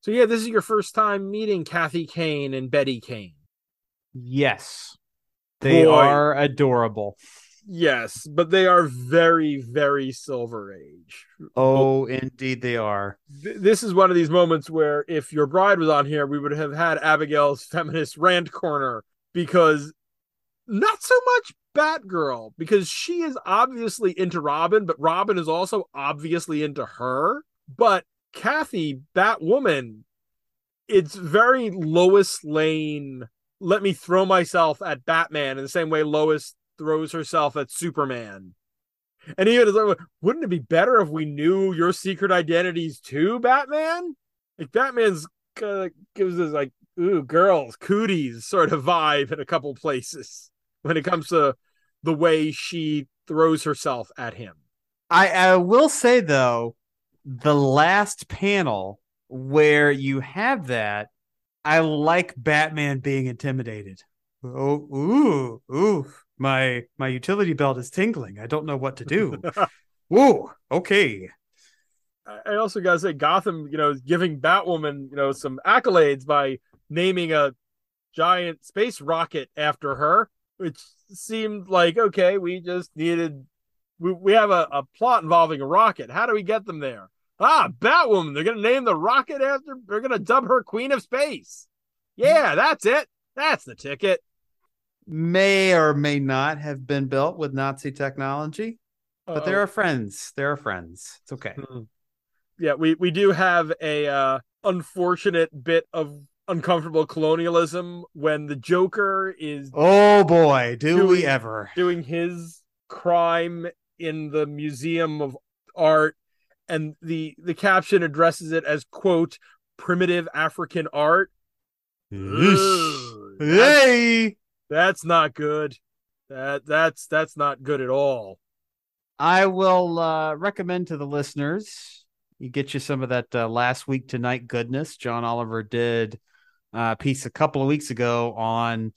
So yeah, this is your first time meeting Kathy Kane and Betty Kane. Yes. They Boy. are adorable. Yes, but they are very, very Silver Age. Oh, indeed, they are. Th- this is one of these moments where if your bride was on here, we would have had Abigail's feminist rant corner because not so much Batgirl, because she is obviously into Robin, but Robin is also obviously into her. But Kathy, Batwoman, it's very Lois Lane. Let me throw myself at Batman in the same way Lois throws herself at Superman. And even like, wouldn't it be better if we knew your secret identities too, Batman? Like Batman's kind of gives us like ooh girls cooties sort of vibe in a couple places when it comes to the way she throws herself at him. I, I will say though, the last panel where you have that, I like Batman being intimidated. Oh, ooh, ooh, my my utility belt is tingling. I don't know what to do. (laughs) Whoa, okay. I also gotta say, Gotham, you know, giving Batwoman, you know, some accolades by naming a giant space rocket after her, which seemed like okay, we just needed we, we have a, a plot involving a rocket. How do we get them there? Ah, Batwoman. They're gonna name the rocket after they're gonna dub her Queen of Space. Yeah, that's it. That's the ticket. May or may not have been built with Nazi technology, but Uh-oh. there are friends. There are friends. It's okay. Hmm. Yeah, we we do have a uh, unfortunate bit of uncomfortable colonialism when the Joker is Oh boy, do Do we ever? doing his crime in the Museum of Art, and the the caption addresses it as quote primitive African art. Hey, that's not good. That that's that's not good at all. I will uh, recommend to the listeners. You get you some of that uh, last week tonight goodness. John Oliver did uh, a piece a couple of weeks ago on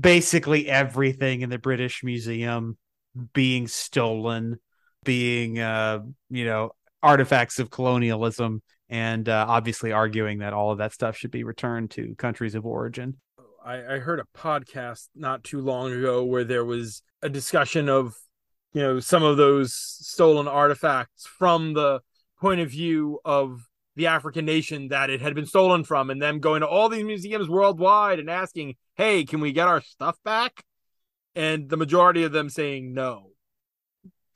basically everything in the British Museum being stolen, being uh, you know artifacts of colonialism, and uh, obviously arguing that all of that stuff should be returned to countries of origin. I, I heard a podcast not too long ago where there was a discussion of you know some of those stolen artifacts from the point of view of the African nation that it had been stolen from, and them going to all these museums worldwide and asking, "Hey, can we get our stuff back?" And the majority of them saying no.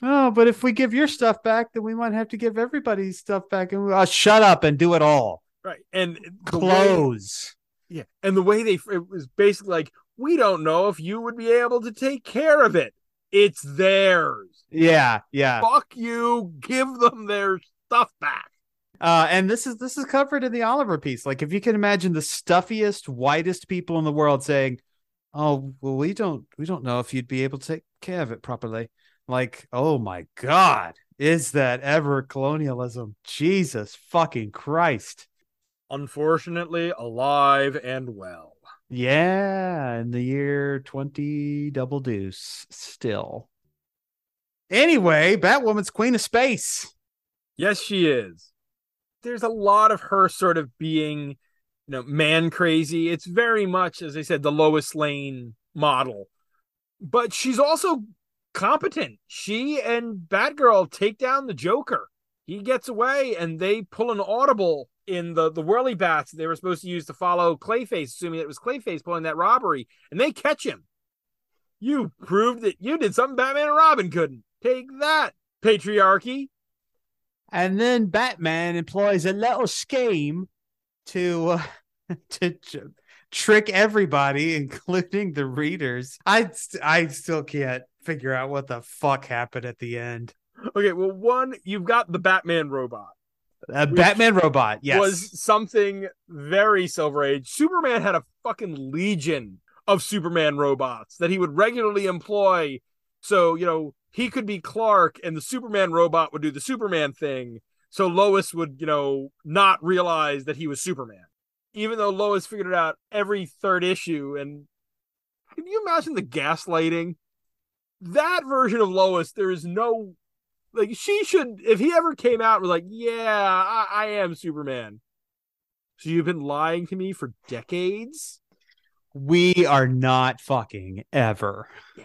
Oh, but if we give your stuff back, then we might have to give everybody's stuff back. And we, uh, shut up and do it all. Right, and Close. Yeah, and the way they it was basically like, "We don't know if you would be able to take care of it. It's theirs." Yeah, yeah. fuck you give them their stuff back Uh, and this is this is covered in the Oliver piece. Like, if you can imagine the stuffiest, whitest people in the world saying, "Oh, well, we don't we don't know if you'd be able to take care of it properly." Like, oh my god, is that ever colonialism? Jesus fucking Christ! Unfortunately alive and well. Yeah, in the year 20 double deuce still. Anyway, Batwoman's Queen of Space. yes she is. There's a lot of her sort of being you know man crazy. It's very much as i said the Lois Lane model. But she's also competent. She and batgirl take down the joker. He gets away and they pull an audible in the the whirly bats they were supposed to use to follow clayface assuming it was clayface pulling that robbery and they catch him you proved that you did something batman and robin couldn't take that patriarchy And then Batman employs a little scheme to uh, (laughs) to tr- trick everybody, (laughs) including the readers. I st- I still can't figure out what the fuck happened at the end. okay well one you've got the batman robot A Batman robot, yes. was something very Silver Age. Superman had a fucking legion of Superman robots that he would regularly employ. So, you know, he could be Clark and the Superman robot would do the Superman thing. So Lois would, you know, not realize that he was Superman. Even though Lois figured it out every third issue. And can you imagine the gaslighting? That version of Lois, there is no like she should if he ever came out and was like yeah I, I am superman. So you've been lying to me for decades? We are not fucking ever. Yeah.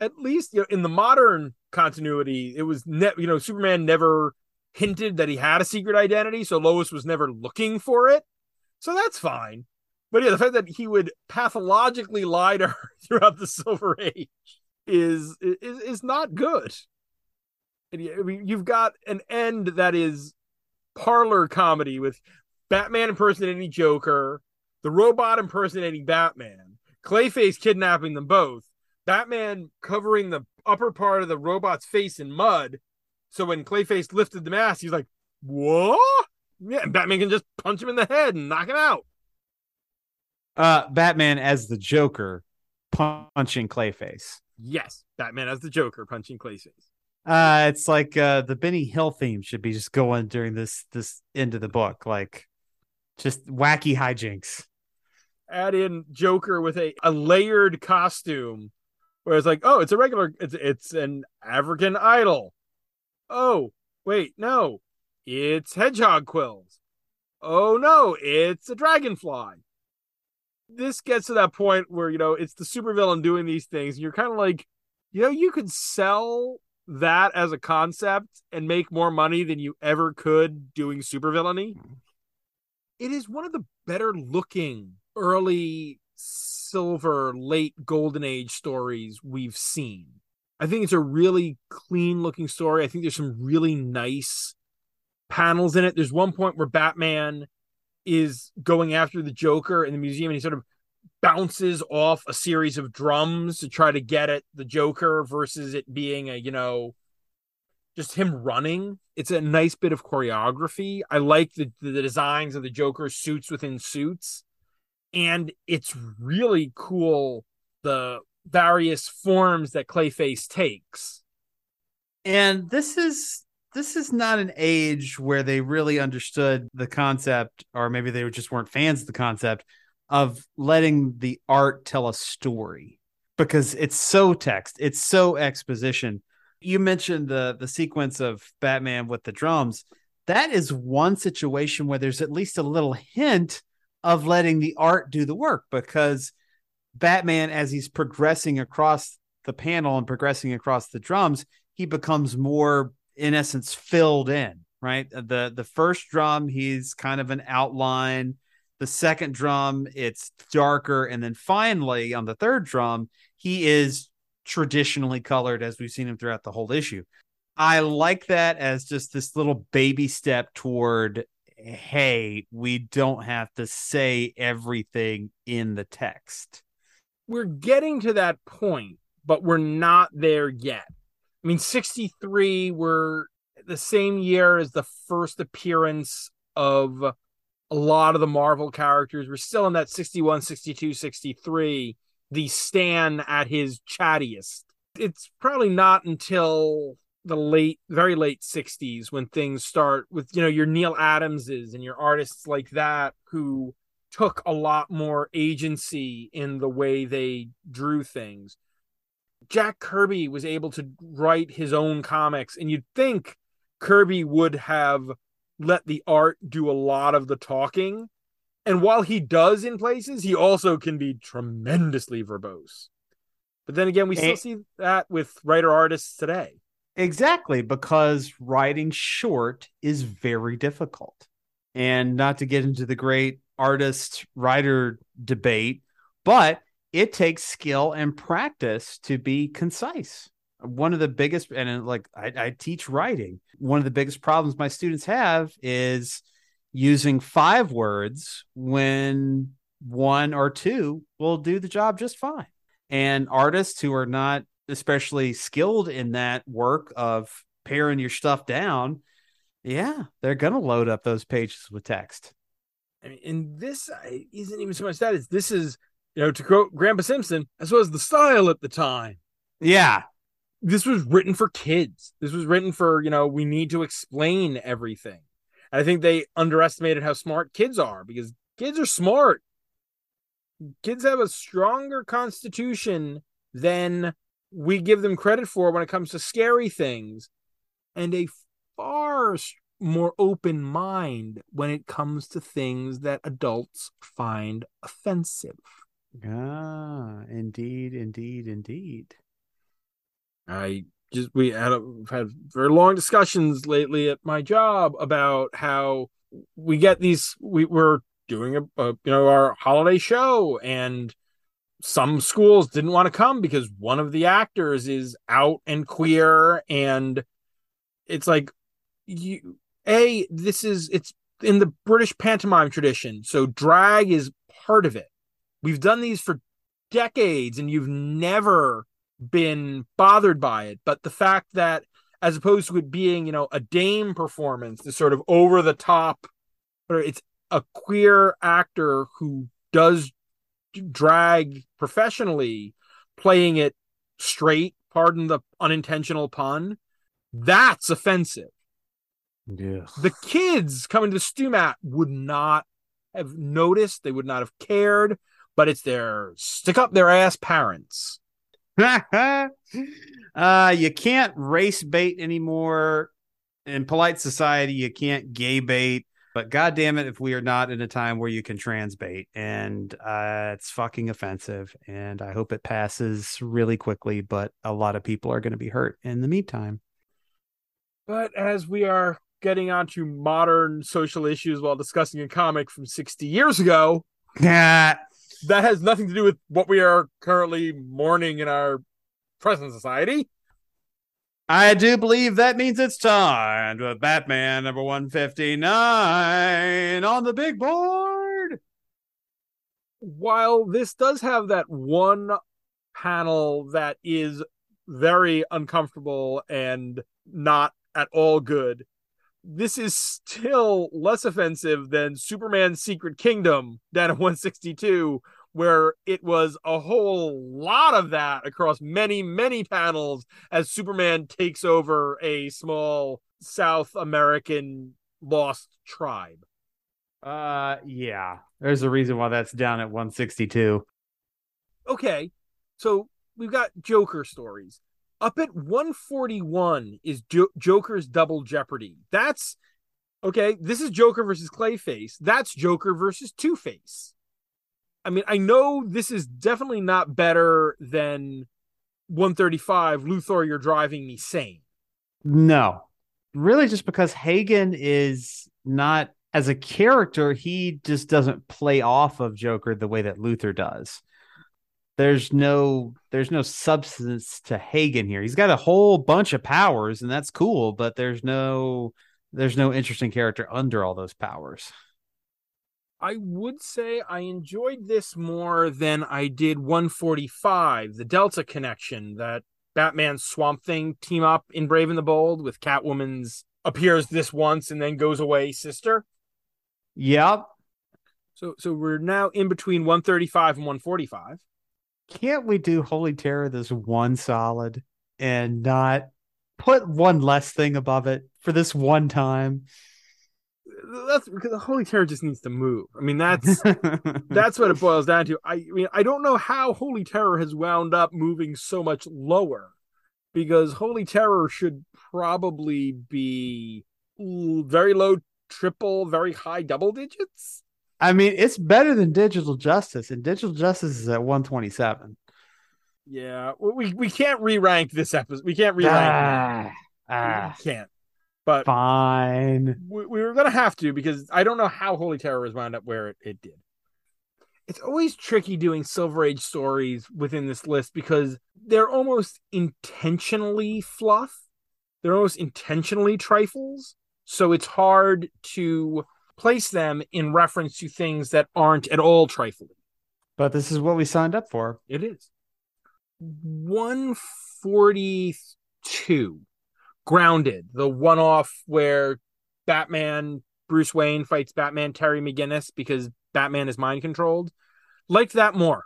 At least you know in the modern continuity it was ne- you know superman never hinted that he had a secret identity so lois was never looking for it. So that's fine. But yeah the fact that he would pathologically lie to her (laughs) throughout the silver age is is is not good and you- I mean, you've got an end that is parlor comedy with batman impersonating joker the robot impersonating batman clayface kidnapping them both Batman covering the upper part of the robot's face in mud. So when Clayface lifted the mask, he's like, "What?" Yeah, and Batman can just punch him in the head and knock him out. Uh, Batman as the Joker punching Clayface. Yes, Batman as the Joker punching Clayface. Uh, it's like uh, the Benny Hill theme should be just going during this this end of the book, like just wacky hijinks. Add in Joker with a, a layered costume, where it's like, oh, it's a regular, it's it's an African idol. Oh, wait, no, it's hedgehog quills. Oh no, it's a dragonfly. This gets to that point where you know it's the supervillain doing these things, and you're kind of like, you know, you could sell that as a concept and make more money than you ever could doing supervillainy. Hmm. It is one of the better looking early silver, late golden age stories we've seen. I think it's a really clean looking story. I think there's some really nice panels in it. There's one point where Batman is going after the Joker in the museum and he sort of bounces off a series of drums to try to get at the Joker versus it being a, you know, just him running. It's a nice bit of choreography. I like the, the designs of the Joker suits within suits. And it's really cool the various forms that Clayface takes. And this is this is not an age where they really understood the concept, or maybe they just weren't fans of the concept of letting the art tell a story because it's so text, it's so exposition. You mentioned the the sequence of Batman with the drums. That is one situation where there's at least a little hint of letting the art do the work because Batman, as he's progressing across the panel and progressing across the drums, he becomes more, in essence, filled in. Right. The the first drum, he's kind of an outline. The second drum, it's darker, and then finally on the third drum, he is traditionally colored as we've seen him throughout the whole issue. I like that as just this little baby step toward hey, we don't have to say everything in the text. We're getting to that point, but we're not there yet. I mean, 63 were the same year as the first appearance of a lot of the Marvel characters. We're still in that 61, 62, 63, the Stan at his chattiest. It's probably not until the late very late 60s when things start with you know your Neil Adamses and your artists like that who took a lot more agency in the way they drew things. Jack Kirby was able to write his own comics and you'd think Kirby would have let the art do a lot of the talking. And while he does in places, he also can be tremendously verbose. But then again, we still see that with writer artists today. Exactly, because writing short is very difficult. And not to get into the great artist writer debate, but it takes skill and practice to be concise. One of the biggest, and uh, like I, I teach writing, one of the biggest problems my students have is using five words when one or two will do the job just fine. And artists who are not especially skilled in that work of paring your stuff down, yeah, they're going to load up those pages with text. I mean, and this isn't even so much that it's this is you know to quote Grandpa Simpson, as well as the style at the time. Yeah, this was written for kids. This was written for you know we need to explain everything. And I think they underestimated how smart kids are because kids are smart. Kids have a stronger constitution than we give them credit for when it comes to scary things and a far more open mind when it comes to things that adults find offensive. Ah, indeed, indeed, indeed. I just we had a, had very long discussions lately at my job about how we get these we were doing a, a you know our holiday show and some schools didn't want to come because one of the actors is out and queer and it's like you a this is it's in the british pantomime tradition so drag is part of it. We've done these for decades and you've never been bothered by it, but the fact that as opposed to it being, you know, a dame performance, this sort of over the top, or it's a queer actor who does drag professionally, playing it straight, pardon the unintentional pun, that's offensive. Yeah. The kids coming to the mat would not have noticed, they would not have cared, but it's their stick up their ass parents. (laughs) uh, you can't race bait anymore. In polite society, you can't gay bait. But god damn it, if we are not in a time where you can trans bait, and uh, it's fucking offensive. And I hope it passes really quickly. But a lot of people are going to be hurt in the meantime. But as we are getting onto modern social issues while discussing a comic from 60 years ago, Yeah. (laughs) (laughs) that has nothing to do with what we are currently mourning in our present society. I do believe that means it's time to Batman number 159 on the big board. While this does have that one panel that is very uncomfortable and not at all good, this is still less offensive than Superman's Secret Kingdom down at 162, where it was a whole lot of that across many, many panels as Superman takes over a small South American lost tribe. Uh, yeah. There's a reason why that's down at 162. Okay, so we've got Joker stories. Up at 141 is jo- Joker's Double Jeopardy. That's okay. This is Joker versus Clayface. That's Joker versus Two Face. I mean, I know this is definitely not better than 135. Luthor, you're driving me sane. No, really, just because Hagen is not as a character, he just doesn't play off of Joker the way that Luthor does. There's no there's no substance to Hagen here. He's got a whole bunch of powers, and that's cool, but there's no there's no interesting character under all those powers. I would say I enjoyed this more than I did 145, the Delta connection that Batman Swamp Thing team up in Brave and the Bold with Catwoman's appears this once and then goes away sister. Yep. So so we're now in between 135 and 145. Can't we do Holy Terror this one solid and not put one less thing above it for this one time? That's because the Holy Terror just needs to move. I mean, that's (laughs) that's what it boils down to. I, I mean, I don't know how Holy Terror has wound up moving so much lower because Holy Terror should probably be very low triple, very high double digits. I mean, it's better than Digital Justice, and Digital Justice is at 127. Yeah, we we can't re-rank this episode. We can't re-rank. Ah, ah, we can't. But fine. we, we were gonna have to because I don't know how Holy Terror has wound up where it, it did. It's always tricky doing Silver Age stories within this list because they're almost intentionally fluff. They're almost intentionally trifles. So it's hard to place them in reference to things that aren't at all trifling. But this is what we signed up for. It is. 142 grounded the one off where batman bruce wayne fights batman terry mcginnis because batman is mind controlled like that more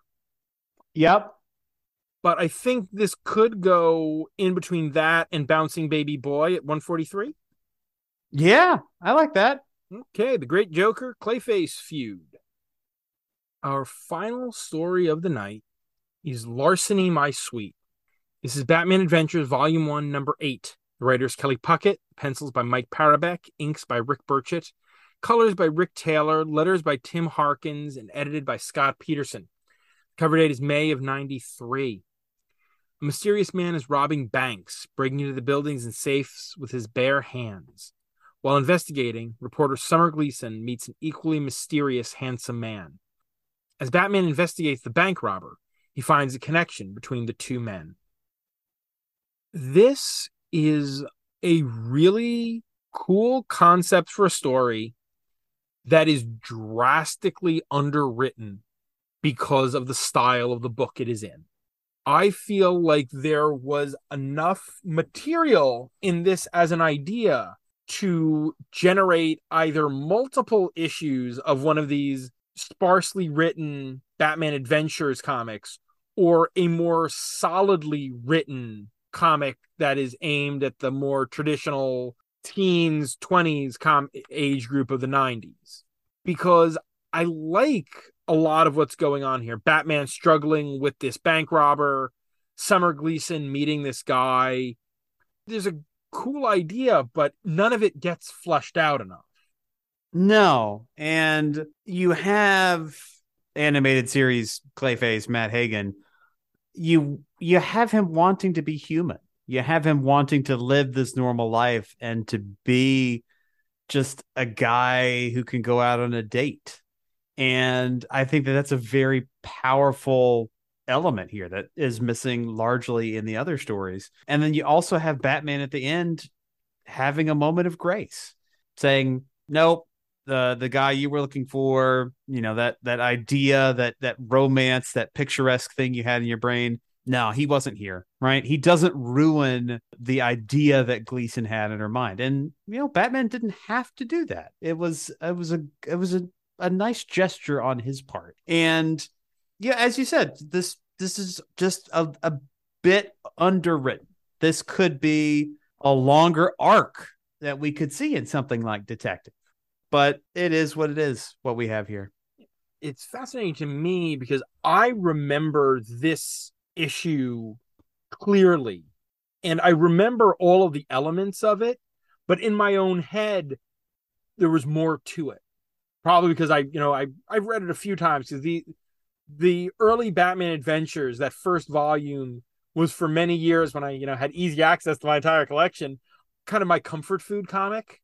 Yep. but i think this could go in between that and bouncing baby boy at 143 Yeah, I like that. Okay the great joker clayface feud our final story of the night is larceny my sweet this is batman adventures volume 1 number 8 The writers Kelly Puckett, pencils by Mike Parobeck, inks by Rick Burchett, colors by Rick Taylor, letters by Tim Harkins, and edited by Scott Peterson. Cover date is May of 93. A mysterious man is robbing banks, breaking into the buildings and safes with his bare hands. While investigating, reporter Summer Gleason meets an equally mysterious, handsome man. As Batman investigates the bank robber, he finds a connection between the two men. This is a really cool concept for a story that is drastically underwritten because of the style of the book it is in. I feel like there was enough material in this as an idea to generate either multiple issues of one of these sparsely written Batman Adventures comics or a more solidly written comic that is aimed at the more traditional teens 20s com age group of the 90s because i like a lot of what's going on here. Batman struggling with this bank robber summer gleason meeting this guy. There's a cool idea but none of it gets flushed out enough. No. And you have animated series clayface matt hagen you you have him wanting to be human. You have him wanting to live this normal life and to be just a guy who can go out on a date. And I think that that's a very powerful element here that is missing largely in the other stories. And then you also have Batman at the end having a moment of grace, saying, "Nope, the the guy you were looking for, you know, that that idea, that that romance, that picturesque thing you had in your brain, no, he wasn't here, right? He doesn't ruin the idea that Gleeson had in her mind. And you know, Batman didn't have to do that. It was it was a it was a, a nice gesture on his part. And yeah, as you said, this this is just a, a bit underwritten. This could be a longer arc that we could see in something like Detective. But it is what it is, what we have here. It's fascinating to me because I remember this issue clearly. And I remember all of the elements of it, but in my own head, there was more to it. Probably because I, you know, I I've read it a few times because the the early Batman adventures, that first volume was for many years when I, you know, had easy access to my entire collection, kind of my comfort food comic.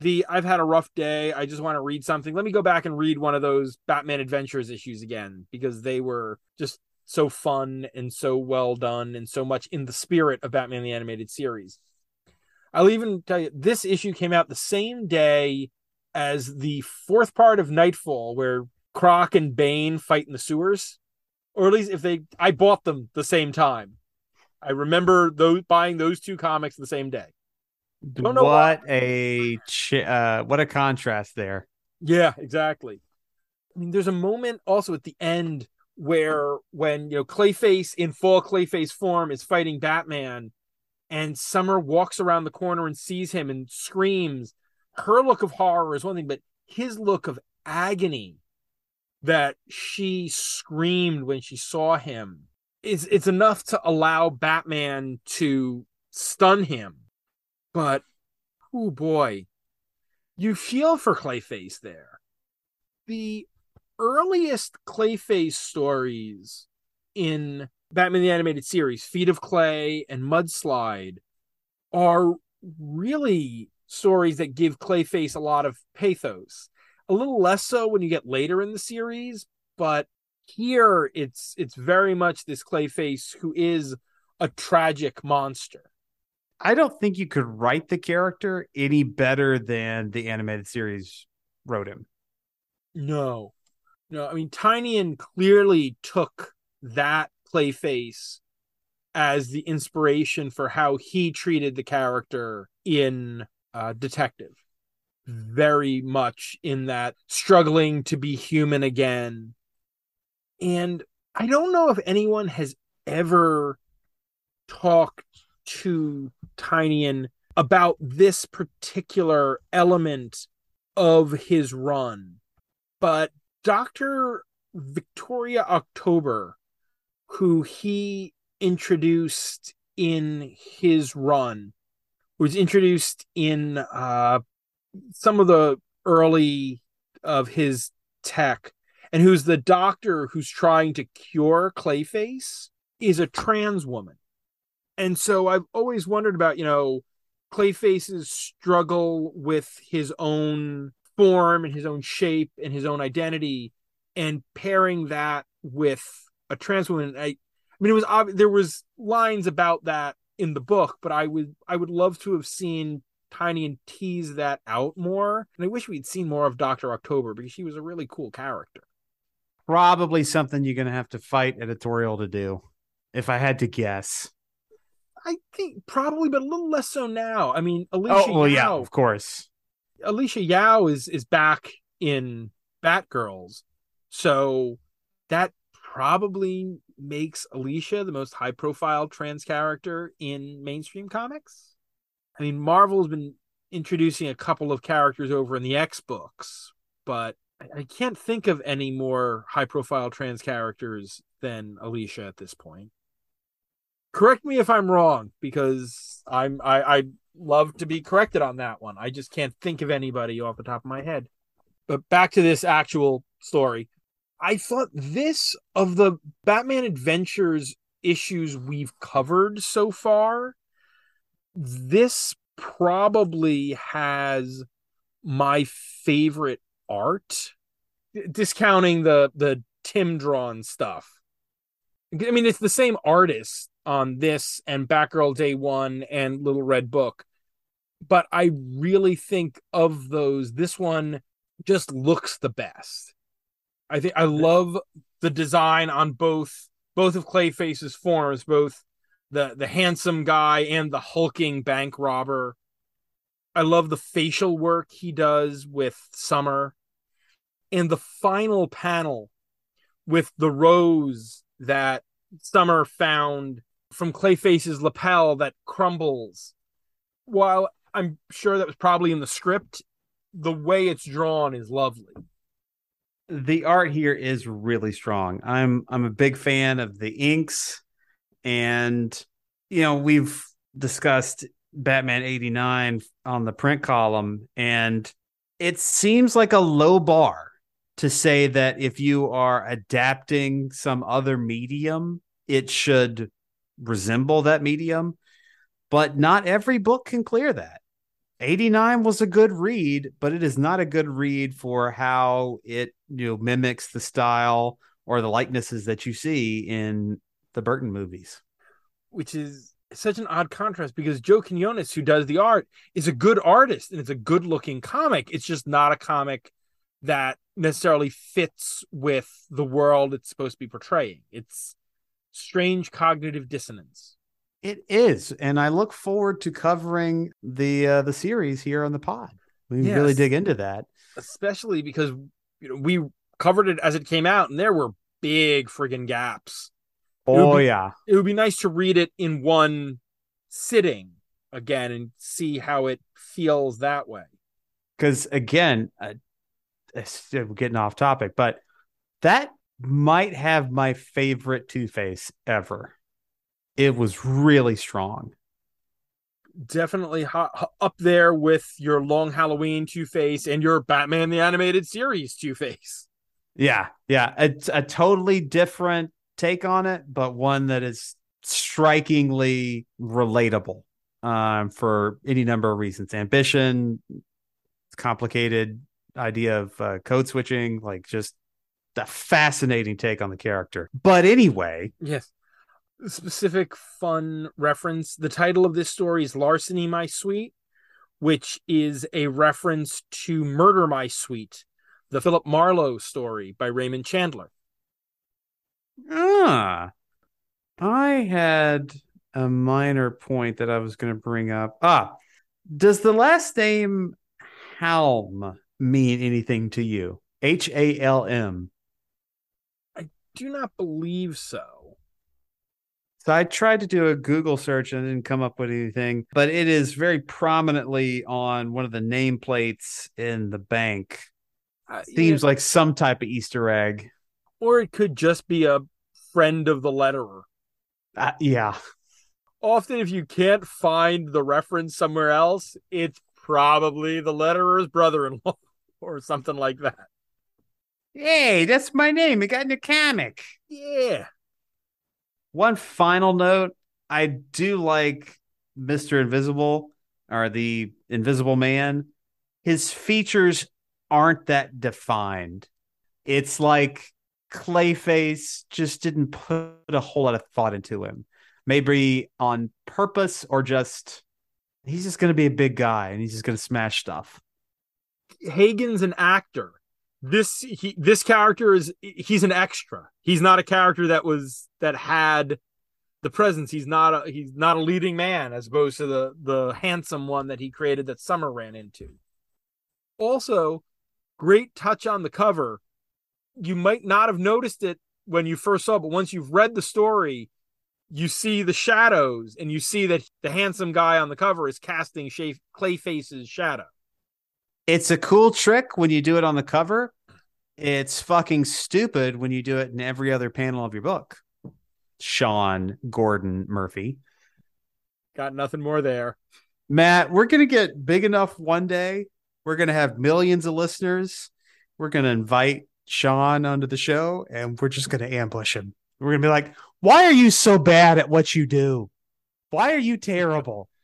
The I've had a rough day, I just want to read something. Let me go back and read one of those Batman Adventures issues again because they were just so fun and so well done and so much in the spirit of Batman the Animated Series. I'll even tell you this issue came out the same day as the fourth part of Nightfall, where Croc and Bane fight in the sewers. Or at least if they I bought them the same time. I remember those buying those two comics the same day. Don't know what why. a uh, what a contrast there. Yeah, exactly. I mean, there's a moment also at the end where when you know Clayface in full Clayface form is fighting Batman, and Summer walks around the corner and sees him and screams. Her look of horror is one thing, but his look of agony that she screamed when she saw him is it's enough to allow Batman to stun him. But oh boy, you feel for Clayface there. The earliest Clayface stories in Batman the Animated Series, Feet of Clay and Mudslide, are really stories that give Clayface a lot of pathos. A little less so when you get later in the series, but here it's it's very much this Clayface who is a tragic monster. I don't think you could write the character any better than the animated series wrote him. No. No, I mean Tynion clearly took that Clayface as the inspiration for how he treated the character in uh, Detective. Very much in that struggling to be human again. And I don't know if anyone has ever talked to Tynion about this particular element of his run. But Dr. Victoria October, who he introduced in his run, was introduced in uh, some of the early of his tech, and who's the doctor who's trying to cure Clayface, is a trans woman. And so I've always wondered about, you know, Clayface's struggle with his own form and his own shape and his own identity and pairing that with a trans woman I, I mean it was ob- there was lines about that in the book but I would I would love to have seen Tynion tease that out more and I wish we'd seen more of Dr. October because she was a really cool character probably something you're going to have to fight editorial to do if I had to guess. I think probably, but a little less so now. I mean, Alysia Oh, well, yeah, Yeoh, of course. Alysia Yeoh is is back in Batgirls, so that probably makes Alysia the most high profile trans character in mainstream comics. I mean, Marvel's been introducing a couple of characters over in the X books, but I- can't think of any more high profile trans characters than Alysia at this point. Correct me if I'm wrong, because I'm I, I love to be corrected on that one. I just can't think of anybody off the top of my head. But back to this actual story. I thought this of the Batman Adventures issues we've covered so far, this probably has my favorite art discounting the the Timm drawn stuff. I mean, it's the same artist on this and Batgirl Day One and Little Red Book, but I really think of those, this one just looks the best. I think I love the design on both both of Clayface's forms, both the the handsome guy and the hulking bank robber. I love the facial work he does with Summer and the final panel with the rose that Summer found from Clayface's lapel that crumbles. While I'm sure that was probably in the script, the way it's drawn is lovely. the art here is really strong. I'm I'm a big fan of the inks and you know, we've discussed Batman 89 on the print column and it seems like a low bar to say that if you are adapting some other medium, it should resemble that medium, but not every book can clear that. 89 was a good read, but it is not a good read for how it you know mimics the style or the likenesses that you see in the Burton movies. which is such an odd contrast because Joe Quinones, who does the art, is a good artist and it's a good looking comic. It's just not a comic that necessarily fits with the world it's supposed to be portraying. It's strange cognitive dissonance. It is, and I look forward to covering the uh, the series here on the pod. We Yes. really dig into that. especially because you know we covered it as it came out and there were big friggin' gaps. Oh be- yeah, It would be nice to read it in one sitting again and see how it feels that way. because again, uh, getting off topic, but that might have my favorite Two Face ever. It was really strong. Definitely up there with your Long Halloween Two Face and your Batman the Animated Series Two Face. Yeah, yeah, it's a totally different take on it, but one that is strikingly relatable um, for any number of reasons. Ambition, complicated idea of uh, code switching, like just a fascinating take on the character. But anyway, Yes. Specific fun reference. The title of this story is Larceny My Sweet, which is a reference to Murder My Sweet, the Philip Marlowe story by Raymond Chandler. Ah, I had a minor point that I was going to bring up. Ah, does the last name Halm mean anything to you? H A L M. I Do not believe so. So I tried to do a Google search and didn't come up with anything, but it is very prominently on one of the nameplates in the bank. Uh, Seems like some type of Easter egg. Or it could just be a friend of the letterer. Uh, yeah. Often, if you can't find the reference somewhere else, it's probably the letterer's brother-in-law (laughs) or something like that. Hey, that's my name. It got in the comic. Yeah. One final note I do like Mr. Invisible or the Invisible Man. His features aren't that defined. It's like Clayface just didn't put a whole lot of thought into him. Maybe on purpose or just he's just going to be a big guy and he's just going to smash stuff. Hagen's an actor. This he this character is he's an extra. He's not a character that was that had the presence. He's not a he's not a leading man as opposed to the the handsome one that he created that Summer ran into. Also, great touch on the cover. You might not have noticed it when you first saw it, but once you've read the story, you see the shadows and you see that the handsome guy on the cover is casting Shay- Clayface's shadow. It's a cool trick when you do it on the cover. It's fucking stupid when you do it in every other panel of your book. Sean Gordon Murphy. Got nothing more there. Matt, we're going to get big enough one day. We're going to have millions of listeners. We're going to invite Sean onto the show and we're just going to ambush him. We're going to be like, why are you so bad at what you do? Why are you terrible? (laughs)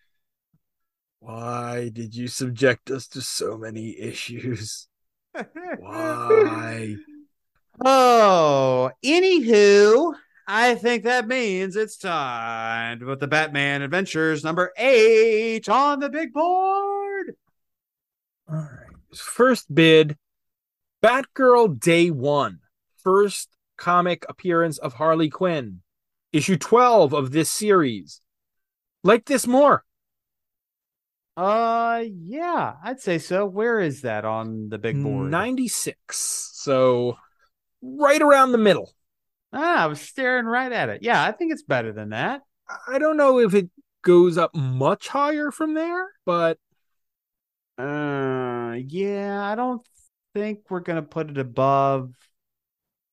Why did you subject us to so many issues? Why? (laughs) Oh, anywho, I think that means it's time put the Batman Adventures number eight on the big board. All right. First bid Batgirl Day One, first comic appearance of Harley Quinn. Issue 12 of this series. Like this more. Uh, yeah, I'd say so. Where is that on the big board? 96. So right around the middle. Ah, I was staring right at it. Yeah, I think it's better than that. I don't know if it goes up much higher from there, but Uh, yeah, I don't think we're gonna put it above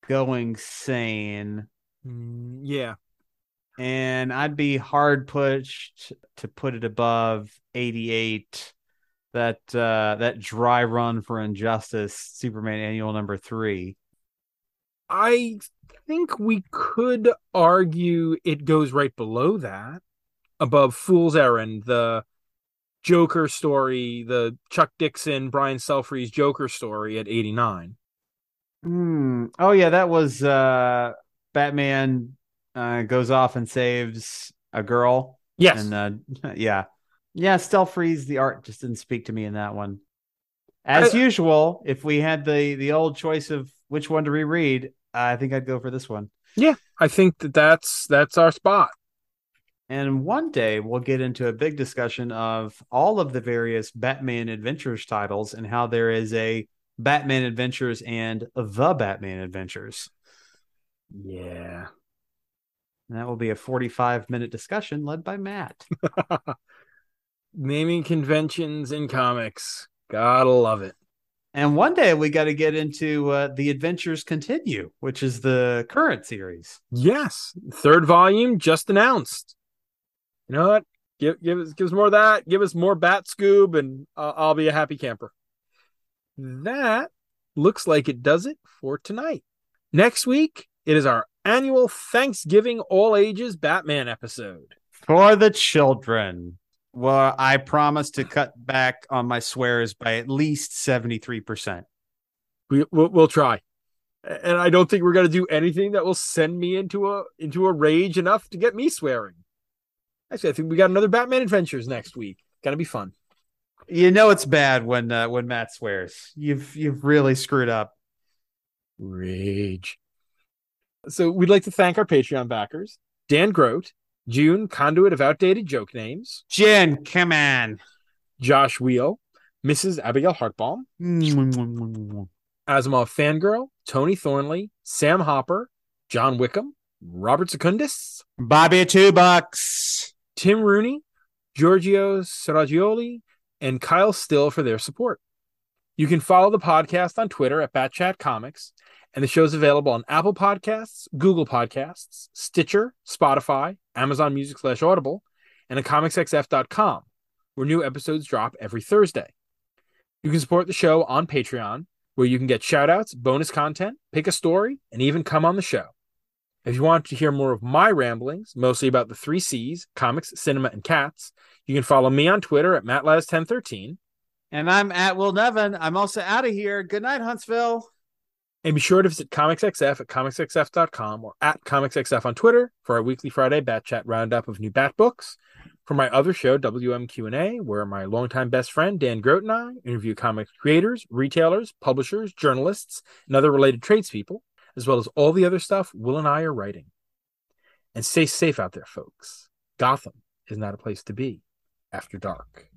going sane. mm, yeah. and I'd be hard pushed to put it above 88. That uh, that dry run for Injustice, Superman Annual Number Three. I think we could argue it goes right below that, above Fool's Errand, the Joker story, the Chuck Dixon, Brian Stelfreeze's Joker story at 89. Hmm. Oh yeah, that was uh, Batman uh, goes off and saves a girl. Yes. And uh, (laughs) yeah, yeah. Stelfreeze, the art just didn't speak to me in that one. As I- usual, if we had the the old choice of which one to reread, I think I'd go for this one. Yeah, I think that that's that's our spot. And one day we'll get into a big discussion of all of the various Batman Adventures titles and how there is a Batman Adventures and the Batman Adventures. Yeah. And that will be a 45 minute discussion led by Matt. (laughs) Naming conventions in comics. Gotta love it. and one day we got to get into uh, The Adventures Continue, which is the current series. Yes. Third volume just announced. You know what? Give give us give us more of that. Give us more Bat Scoob, and uh, I'll be a happy camper. That looks like it does it for tonight. Next week, it is our annual Thanksgiving all ages Batman episode. For the children. Well, I promise to cut back on my swears by at least 73%. We we'll, we'll try, and I don't think we're gonna do anything that will send me into a into a rage enough to get me swearing. Actually, I think we got another Batman Adventures next week. Gonna be fun. You know it's bad when uh, when Matt swears. You've you've really screwed up. Rage. So we'd like to thank our Patreon backers: Dan Grote, June, conduit of outdated joke names, Jen, come on. Josh Wheel, Mrs. Abigail Hartbaum. Asimov Fangirl, Tony Thornley, Sam Hopper, John Wickham, Robert Secundus, Bobby two bucks. Tim Rooney, Giorgio Saragioli, and Kyle Still for their support. You can follow the podcast on Twitter at Batchat Comics, and the show's available on Apple Podcasts, Google Podcasts, Stitcher, Spotify, Amazon Music slash Audible, and at comicsxf.com, where new episodes drop every Thursday. You can support the show on Patreon, where you can get shoutouts, bonus content, pick a story, and even come on the show. If you want to hear more of my ramblings, mostly about the three C's comics, cinema, and cats, you can follow me on Twitter at MattLaz1013. And I'm at Will Nevin. I'm also out of here. Good night, Huntsville. And be sure to visit ComicsXF at comicsxf.com or at ComicsXF on Twitter for our weekly Friday Bat Chat roundup of new Bat books. For my other show, WMQ&A, where my longtime best friend Dan Grote and I interview comic creators, retailers, publishers, journalists, and other related tradespeople, as well as all the other stuff Will and I are writing. And stay safe out there, folks. Gotham is not a place to be after dark.